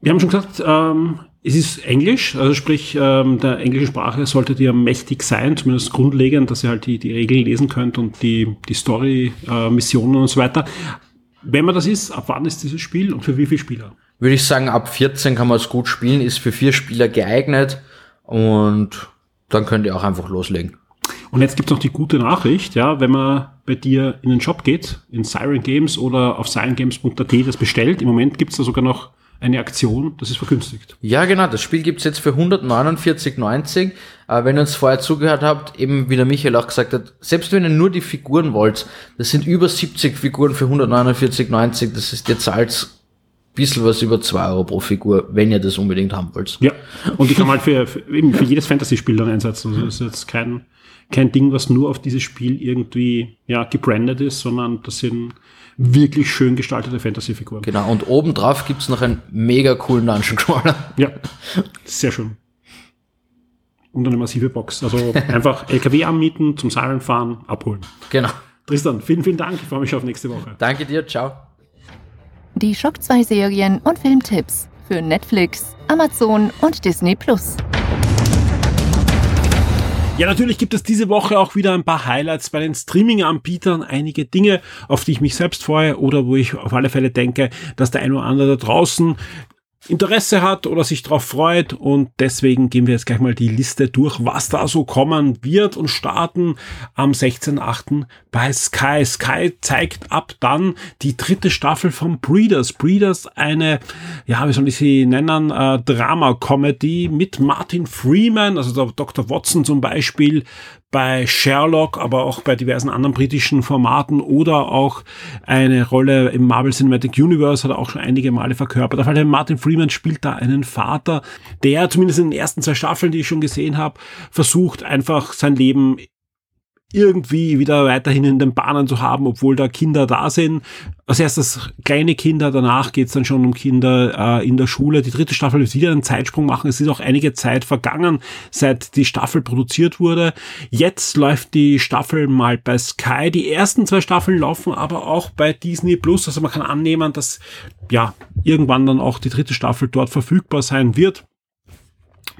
S1: Wir haben schon gesagt, ähm, es ist Englisch, also sprich, ähm, der englischen Sprache solltet ihr mächtig sein, zumindest grundlegend, dass ihr halt die, die Regeln lesen könnt und die, die Story, äh, Missionen und so weiter. Wenn man das ist, ab wann ist dieses Spiel und für wie viele Spieler?
S3: Würde ich sagen, ab 14 kann man es gut spielen, ist für vier Spieler geeignet und dann könnt ihr auch einfach loslegen.
S1: Und jetzt gibt's noch die gute Nachricht, ja, wenn man bei dir in den Shop geht, in Siren Games oder auf sirengames.at das bestellt, im Moment gibt's da sogar noch eine Aktion, das ist vergünstigt.
S3: Ja, genau, das Spiel gibt's jetzt für 149,90. Äh, wenn ihr uns vorher zugehört habt, eben wie der Michael auch gesagt hat, selbst wenn ihr nur die Figuren wollt, das sind über 70 Figuren für 149,90, das ist, ihr zahlt bisschen was über 2 Euro pro Figur, wenn ihr das unbedingt haben wollt.
S1: Ja, und die kann man halt für, für, eben für jedes Fantasy-Spiel dann einsetzen. Also das ist jetzt kein, kein Ding, was nur auf dieses Spiel irgendwie ja, gebrandet ist, sondern das sind wirklich schön gestaltete Fantasy-Figuren.
S3: Genau, und obendrauf gibt's noch einen mega coolen Dungeon Crawler.
S1: Ja, sehr schön. Und eine massive Box. Also einfach LKW anmieten, zum Siren fahren, abholen.
S3: Genau.
S1: Tristan, vielen, vielen Dank. Ich freue mich auf nächste Woche.
S3: Danke dir, ciao.
S2: Die Schock 2 Serien und Filmtipps für Netflix, Amazon und Disney Plus.
S1: Ja, natürlich gibt es diese Woche auch wieder ein paar Highlights bei den Streaming-Anbietern, einige Dinge, auf die ich mich selbst freue oder wo ich auf alle Fälle denke, dass der ein oder andere da draußen Interesse hat oder sich darauf freut und deswegen gehen wir jetzt gleich mal die Liste durch, was da so kommen wird und starten am 16.8. bei Sky. Sky zeigt ab dann die dritte Staffel von Breeders. Breeders eine, ja, wie soll ich sie nennen, äh, Drama-Comedy mit Martin Freeman, also der Dr. Watson zum Beispiel, bei Sherlock, aber auch bei diversen anderen britischen Formaten oder auch eine Rolle im Marvel Cinematic Universe hat er auch schon einige Male verkörpert. Auf jeden Martin Freeman spielt da einen Vater, der zumindest in den ersten zwei Staffeln, die ich schon gesehen habe, versucht einfach sein Leben irgendwie wieder weiterhin in den Bahnen zu haben, obwohl da Kinder da sind. Als erstes kleine Kinder, danach geht's dann schon um Kinder äh, in der Schule. Die dritte Staffel wird wieder einen Zeitsprung machen. Es ist auch einige Zeit vergangen, seit die Staffel produziert wurde. Jetzt läuft die Staffel mal bei Sky. Die ersten zwei Staffeln laufen aber auch bei Disney Plus. Also man kann annehmen, dass ja irgendwann dann auch die dritte Staffel dort verfügbar sein wird.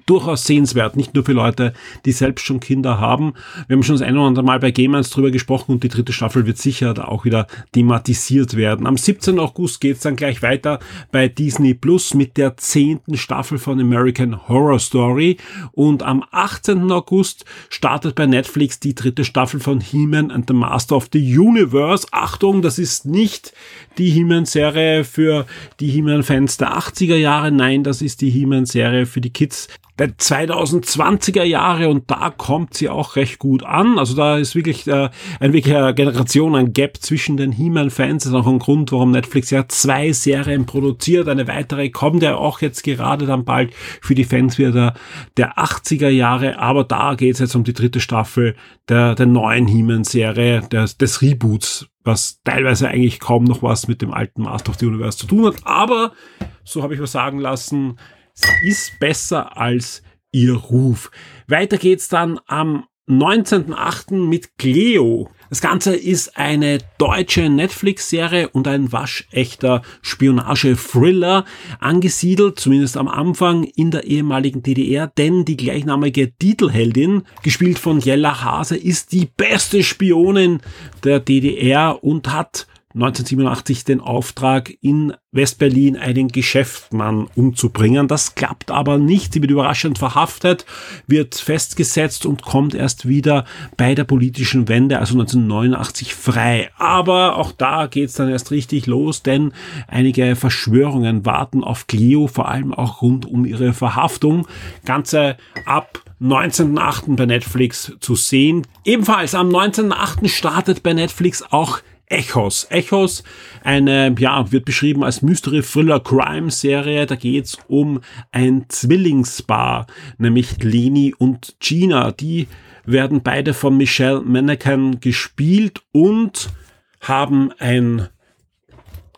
S1: Durchaus sehenswert, nicht nur für Leute, die selbst schon Kinder haben. Wir haben schon das eine oder andere Mal bei Gamers drüber gesprochen und die dritte Staffel wird sicher da auch wieder thematisiert werden. Am 17. August geht's dann gleich weiter bei Disney Plus mit der zehnten Staffel von American Horror Story und am 18. August startet bei Netflix die dritte Staffel von He-Man and the Master of the Universe. Achtung, das ist nicht die He-Man-Serie für die He-Man-Fans der 80er Jahre. Nein, das ist die He-Man-Serie für die Kids der 2020er Jahre und da kommt sie auch recht gut an. Also da ist wirklich äh, ein wirklicher Generation, ein Gap zwischen den He-Man-Fans. Das ist auch ein Grund, warum Netflix ja zwei Serien produziert. Eine weitere kommt ja auch jetzt gerade dann bald für die Fans wieder der, der 80er Jahre. Aber da geht es jetzt um die dritte Staffel der, der neuen He-Man-Serie, des, des Reboots, was teilweise eigentlich kaum noch was mit dem alten Master of the Universe zu tun hat. Aber, so habe ich was sagen lassen, Sie ist besser als ihr Ruf. Weiter geht's dann am 19.8. mit Cleo. Das Ganze ist eine deutsche Netflix-Serie und ein waschechter Spionage-Thriller, angesiedelt, zumindest am Anfang, in der ehemaligen DDR, denn die gleichnamige Titelheldin, gespielt von Jella Hase, ist die beste Spionin der DDR und hat 1987 den Auftrag, in Westberlin einen Geschäftsmann umzubringen. Das klappt aber nicht. Sie wird überraschend verhaftet, wird festgesetzt und kommt erst wieder bei der politischen Wende, also 1989, frei. Aber auch da geht's dann erst richtig los, denn einige Verschwörungen warten auf Clio, vor allem auch rund um ihre Verhaftung. Ganze ab 19.8. bei Netflix zu sehen. Ebenfalls am 19.8. startet bei Netflix auch Echos. Echos, eine, ja, wird beschrieben als Mystery Thriller Crime Serie. Da geht's um ein Zwillingspaar, nämlich Leni und Gina. Die werden beide von Michelle Mannequin gespielt und haben ein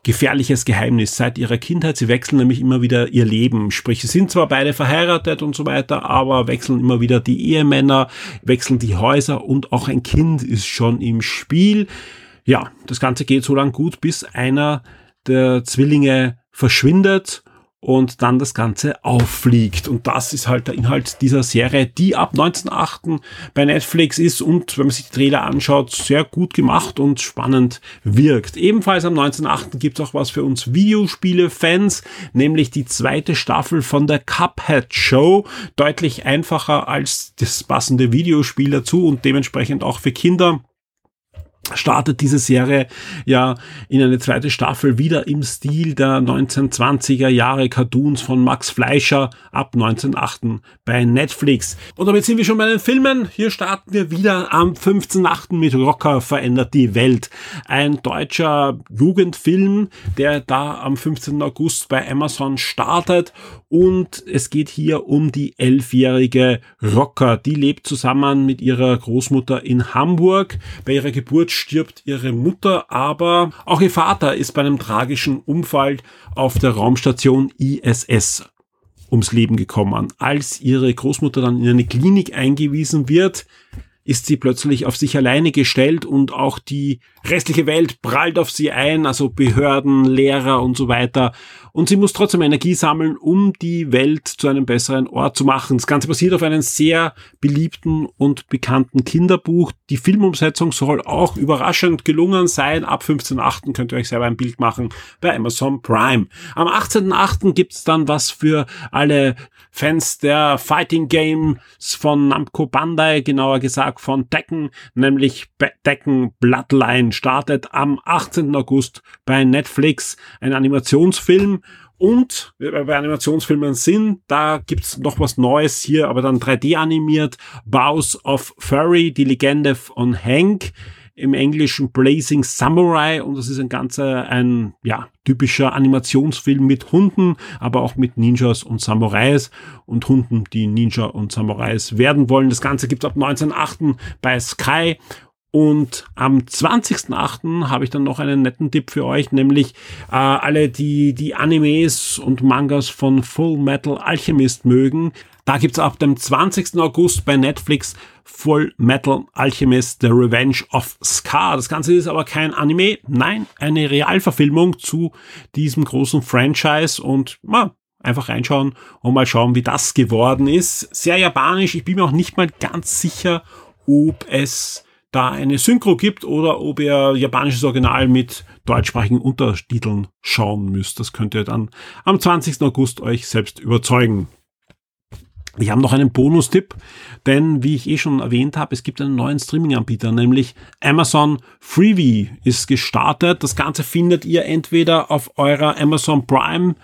S1: gefährliches Geheimnis seit ihrer Kindheit. Sie wechseln nämlich immer wieder ihr Leben. Sprich, sie sind zwar beide verheiratet und so weiter, aber wechseln immer wieder die Ehemänner, wechseln die Häuser und auch ein Kind ist schon im Spiel. Ja, das Ganze geht so lang gut, bis einer der Zwillinge verschwindet und dann das Ganze auffliegt. Und das ist halt der Inhalt dieser Serie, die ab 1908 bei Netflix ist und, wenn man sich die Trailer anschaut, sehr gut gemacht und spannend wirkt. Ebenfalls am 1908 gibt es auch was für uns Videospiele-Fans, nämlich die zweite Staffel von der Cuphead Show. Deutlich einfacher als das passende Videospiel dazu und dementsprechend auch für Kinder startet diese Serie ja in eine zweite Staffel wieder im Stil der 1920er Jahre Cartoons von Max Fleischer ab 1908 bei Netflix. Und damit sind wir schon bei den Filmen. Hier starten wir wieder am 15.8. mit Rocker verändert die Welt. Ein deutscher Jugendfilm, der da am 15. August bei Amazon startet und es geht hier um die elfjährige Rocker. Die lebt zusammen mit ihrer Großmutter in Hamburg. Bei ihrer Geburt stirbt ihre Mutter, aber auch ihr Vater ist bei einem tragischen Unfall auf der Raumstation ISS ums Leben gekommen. Als ihre Großmutter dann in eine Klinik eingewiesen wird, ist sie plötzlich auf sich alleine gestellt und auch die restliche Welt prallt auf sie ein, also Behörden, Lehrer und so weiter. Und sie muss trotzdem Energie sammeln, um die Welt zu einem besseren Ort zu machen. Das Ganze basiert auf einem sehr beliebten und bekannten Kinderbuch. Die Filmumsetzung soll auch überraschend gelungen sein. Ab 15.8. könnt ihr euch selber ein Bild machen bei Amazon Prime. Am 18.8. gibt's dann was für alle Fans der Fighting Games von Namco Bandai, genauer gesagt von Tekken, nämlich Tekken Bloodline startet am 18. August bei Netflix ein Animationsfilm und bei Animationsfilmen sind, da gibt's noch was Neues hier, aber dann 3D animiert. Bows of Furry, die Legende von Hank im Englischen Blazing Samurai und das ist ein ganzer, ein, ja, typischer Animationsfilm mit Hunden, aber auch mit Ninjas und Samurais und Hunden, die Ninja und Samurais werden wollen. Das Ganze gibt's ab 1908 bei Sky und am 20.08. habe ich dann noch einen netten Tipp für euch, nämlich äh, alle, die die Animes und Mangas von Full Metal Alchemist mögen. Da gibt's ab dem 20. August bei Netflix Full Metal Alchemist The Revenge of Scar. Das Ganze ist aber kein Anime, nein, eine Realverfilmung zu diesem großen Franchise und ja, einfach reinschauen und mal schauen, wie das geworden ist. Sehr japanisch. Ich bin mir auch nicht mal ganz sicher, ob es da eine Synchro gibt oder ob ihr japanisches Original mit deutschsprachigen Untertiteln schauen müsst. Das könnt ihr dann am 20. August euch selbst überzeugen. Wir haben noch einen Bonustipp, denn wie ich eh schon erwähnt habe, es gibt einen neuen Streaming-Anbieter, nämlich Amazon Freebie ist gestartet. Das Ganze findet ihr entweder auf eurer Amazon Prime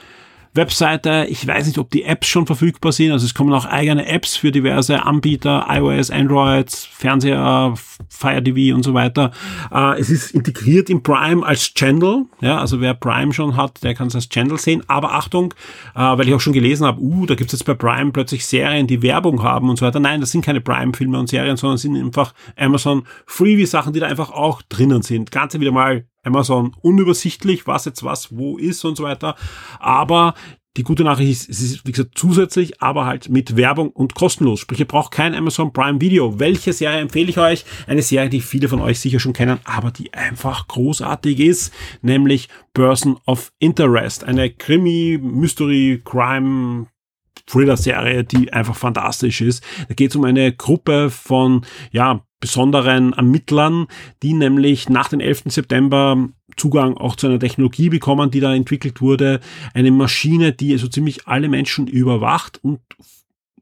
S1: Webseite. Ich weiß nicht, ob die Apps schon verfügbar sind. Also es kommen auch eigene Apps für diverse Anbieter, iOS, Android, Fernseher, Fire TV und so weiter. Äh, es ist integriert in Prime als Channel. Ja, also wer Prime schon hat, der kann es als Channel sehen. Aber Achtung, äh, weil ich auch schon gelesen habe, uh, da gibt es jetzt bei Prime plötzlich Serien, die Werbung haben und so weiter. Nein, das sind keine Prime-Filme und Serien, sondern sind einfach Amazon Freebie-Sachen, die da einfach auch drinnen sind. Ganze wieder mal Amazon unübersichtlich, was jetzt was wo ist und so weiter. Aber die gute Nachricht ist, es ist, wie gesagt, zusätzlich, aber halt mit Werbung und kostenlos. Sprich, ihr braucht kein Amazon Prime Video. Welche Serie empfehle ich euch? Eine Serie, die viele von euch sicher schon kennen, aber die einfach großartig ist, nämlich Person of Interest. Eine Krimi, Mystery, Crime, Thriller-Serie, die einfach fantastisch ist. Da geht es um eine Gruppe von, ja, besonderen Ermittlern, die nämlich nach dem 11. September Zugang auch zu einer Technologie bekommen, die da entwickelt wurde. Eine Maschine, die so ziemlich alle Menschen überwacht und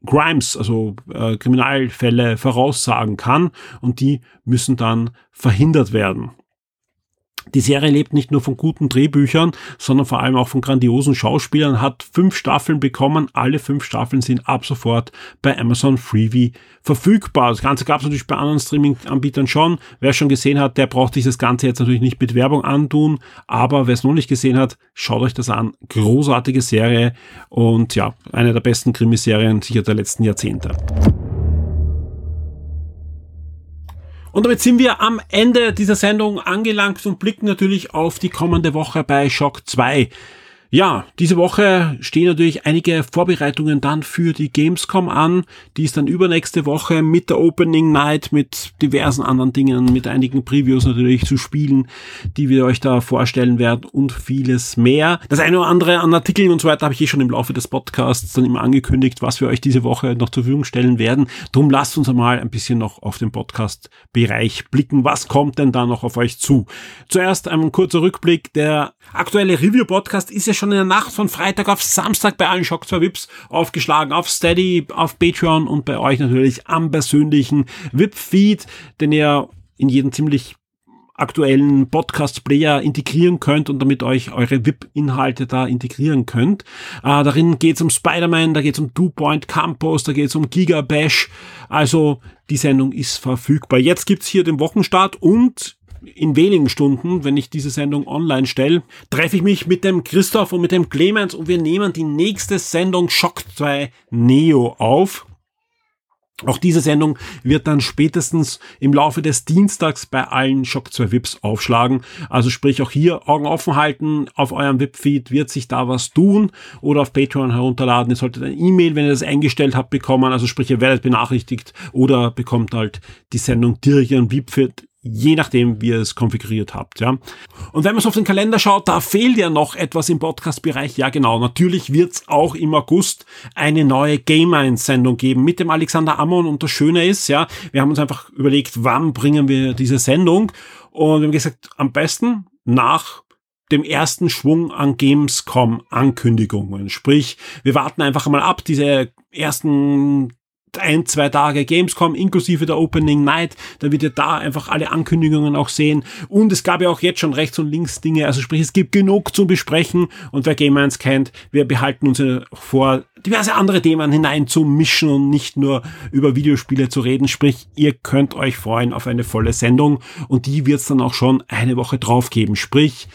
S1: Crimes, also äh, Kriminalfälle voraussagen kann und die müssen dann verhindert werden. Die Serie lebt nicht nur von guten Drehbüchern, sondern vor allem auch von grandiosen Schauspielern, hat fünf Staffeln bekommen. Alle fünf Staffeln sind ab sofort bei Amazon Freebie verfügbar. Das Ganze gab es natürlich bei anderen Streaming-Anbietern schon. Wer schon gesehen hat, der braucht sich das Ganze jetzt natürlich nicht mit Werbung antun. Aber wer es noch nicht gesehen hat, schaut euch das an. Großartige Serie und ja, eine der besten Krimiserien sicher der letzten Jahrzehnte. Und damit sind wir am Ende dieser Sendung angelangt und blicken natürlich auf die kommende Woche bei Shock 2. Ja, diese Woche stehen natürlich einige Vorbereitungen dann für die Gamescom an. Die ist dann übernächste Woche mit der Opening Night, mit diversen anderen Dingen, mit einigen Previews natürlich zu spielen, die wir euch da vorstellen werden und vieles mehr. Das eine oder andere an Artikeln und so weiter habe ich eh schon im Laufe des Podcasts dann immer angekündigt, was wir euch diese Woche noch zur Verfügung stellen werden. Drum lasst uns einmal ein bisschen noch auf den Podcast-Bereich blicken. Was kommt denn da noch auf euch zu? Zuerst ein kurzer Rückblick. Der aktuelle Review-Podcast ist ja schon in der Nacht von Freitag auf Samstag bei allen Shock 2 Vips aufgeschlagen, auf Steady, auf Patreon und bei euch natürlich am persönlichen VIP-Feed, den ihr in jeden ziemlich aktuellen Podcast-Player integrieren könnt und damit euch eure VIP-Inhalte da integrieren könnt. Äh, darin geht es um Spider-Man, da geht es um Two Point Campus, da geht es um Giga Bash. Also die Sendung ist verfügbar. Jetzt gibt's hier den Wochenstart und in wenigen Stunden, wenn ich diese Sendung online stelle, treffe ich mich mit dem Christoph und mit dem Clemens und wir nehmen die nächste Sendung Shock 2 Neo auf. Auch diese Sendung wird dann spätestens im Laufe des Dienstags bei allen Shock 2 Vips aufschlagen. Also sprich auch hier Augen offen halten. Auf eurem VIP-Feed wird sich da was tun oder auf Patreon herunterladen. Ihr solltet ein E-Mail, wenn ihr das eingestellt habt, bekommen. Also sprich, ihr werdet benachrichtigt oder bekommt halt die Sendung direkt in VIP-Feed je nachdem, wie ihr es konfiguriert habt, ja. Und wenn man so auf den Kalender schaut, da fehlt ja noch etwas im Podcast-Bereich. Ja, genau. Natürlich wird's auch im August eine neue Game 1 Sendung geben mit dem Alexander Ammon. Und das Schöne ist, ja, wir haben uns einfach überlegt, wann bringen wir diese Sendung? Und wir haben gesagt, am besten nach dem ersten Schwung an Gamescom Ankündigungen. Sprich, wir warten einfach mal ab, diese ersten ein, zwei Tage Gamescom inklusive der Opening Night. Da wird ihr da einfach alle Ankündigungen auch sehen. Und es gab ja auch jetzt schon rechts und links Dinge. Also sprich, es gibt genug zu besprechen. Und wer Game 1 kennt, wir behalten uns vor, diverse andere Themen hineinzumischen und nicht nur über Videospiele zu reden. Sprich, ihr könnt euch freuen auf eine volle Sendung. Und die wird es dann auch schon eine Woche drauf geben. Sprich,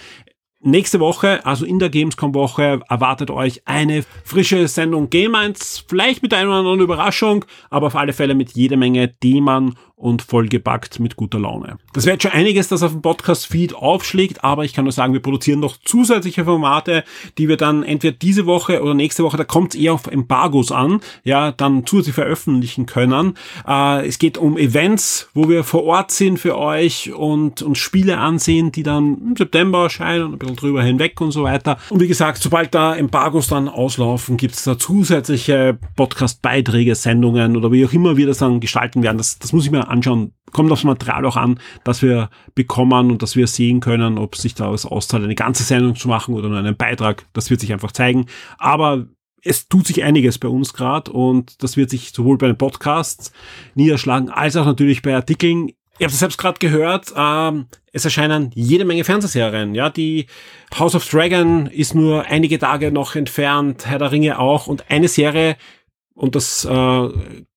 S1: Nächste Woche, also in der Gamescom-Woche, erwartet euch eine frische Sendung Game 1. Vielleicht mit einer oder anderen Überraschung, aber auf alle Fälle mit jede Menge Themen und vollgepackt mit guter Laune. Das wäre jetzt schon einiges, das auf dem Podcast-Feed aufschlägt, aber ich kann nur sagen, wir produzieren noch zusätzliche Formate, die wir dann entweder diese Woche oder nächste Woche, da kommt es eher auf Embargos an, ja, dann zusätzlich veröffentlichen können. Äh, es geht um Events, wo wir vor Ort sind für euch und uns Spiele ansehen, die dann im September erscheinen, ein bisschen drüber hinweg und so weiter. Und wie gesagt, sobald da Embargos dann auslaufen, gibt es da zusätzliche Podcast-Beiträge, Sendungen oder wie auch immer wir das dann gestalten werden. Das, das muss ich mir anschauen. Kommt aufs Material auch an, dass wir bekommen und dass wir sehen können, ob sich da auszahlt, eine ganze Sendung zu machen oder nur einen Beitrag. Das wird sich einfach zeigen. Aber es tut sich einiges bei uns gerade und das wird sich sowohl bei den Podcasts niederschlagen als auch natürlich bei Artikeln. Ihr habt es selbst gerade gehört, ähm, es erscheinen jede Menge Fernsehserien. Ja, die House of Dragon ist nur einige Tage noch entfernt, Herr der Ringe auch und eine Serie, und das äh,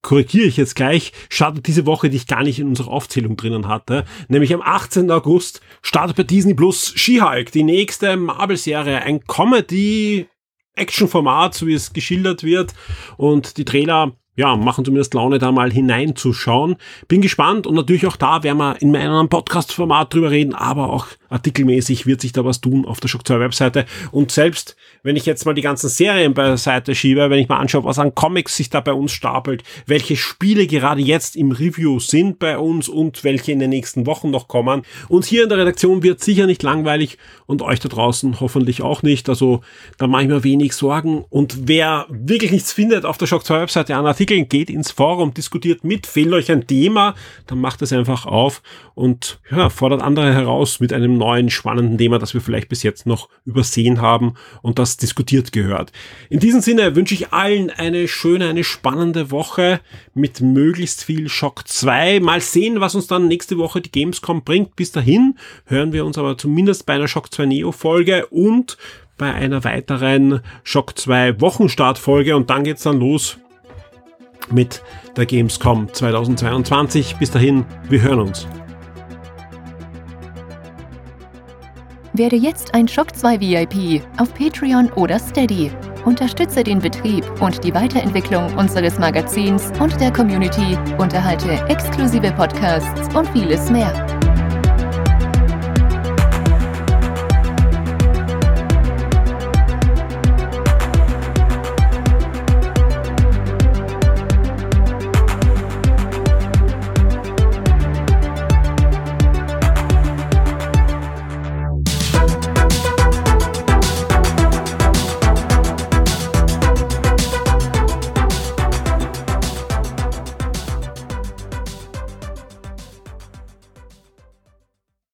S1: korrigiere ich jetzt gleich, startet diese Woche, die ich gar nicht in unserer Aufzählung drinnen hatte. Nämlich am 18. August startet bei Disney Plus She-Hulk, die nächste Marvel-Serie, ein Comedy-Action-Format, so wie es geschildert wird. Und die Trailer ja, machen zumindest Laune, da mal hineinzuschauen. Bin gespannt und natürlich auch da werden wir in meinem Podcast-Format drüber reden, aber auch artikelmäßig wird sich da was tun auf der Shock 2 Webseite. Und selbst wenn ich jetzt mal die ganzen Serien beiseite schiebe, wenn ich mal anschaue, was an Comics sich da bei uns stapelt, welche Spiele gerade jetzt im Review sind bei uns und welche in den nächsten Wochen noch kommen. Uns hier in der Redaktion wird sicher nicht langweilig und euch da draußen hoffentlich auch nicht. Also da mache ich mir wenig Sorgen. Und wer wirklich nichts findet auf der Shock 2 Webseite an Artikeln, geht ins Forum, diskutiert mit, fehlt euch ein Thema, dann macht es einfach auf und ja, fordert andere heraus mit einem neuen, spannenden Thema, das wir vielleicht bis jetzt noch übersehen haben und das diskutiert gehört. In diesem Sinne wünsche ich allen eine schöne, eine spannende Woche mit möglichst viel Shock 2. Mal sehen, was uns dann nächste Woche die Gamescom bringt. Bis dahin hören wir uns aber zumindest bei einer Shock 2 Neo Folge und bei einer weiteren Shock 2 Wochenstartfolge und dann geht's dann los mit der Gamescom 2022. Bis dahin, wir hören uns.
S2: Werde jetzt ein Shock 2 VIP auf Patreon oder Steady. Unterstütze den Betrieb und die Weiterentwicklung unseres Magazins und der Community, unterhalte exklusive Podcasts und vieles mehr.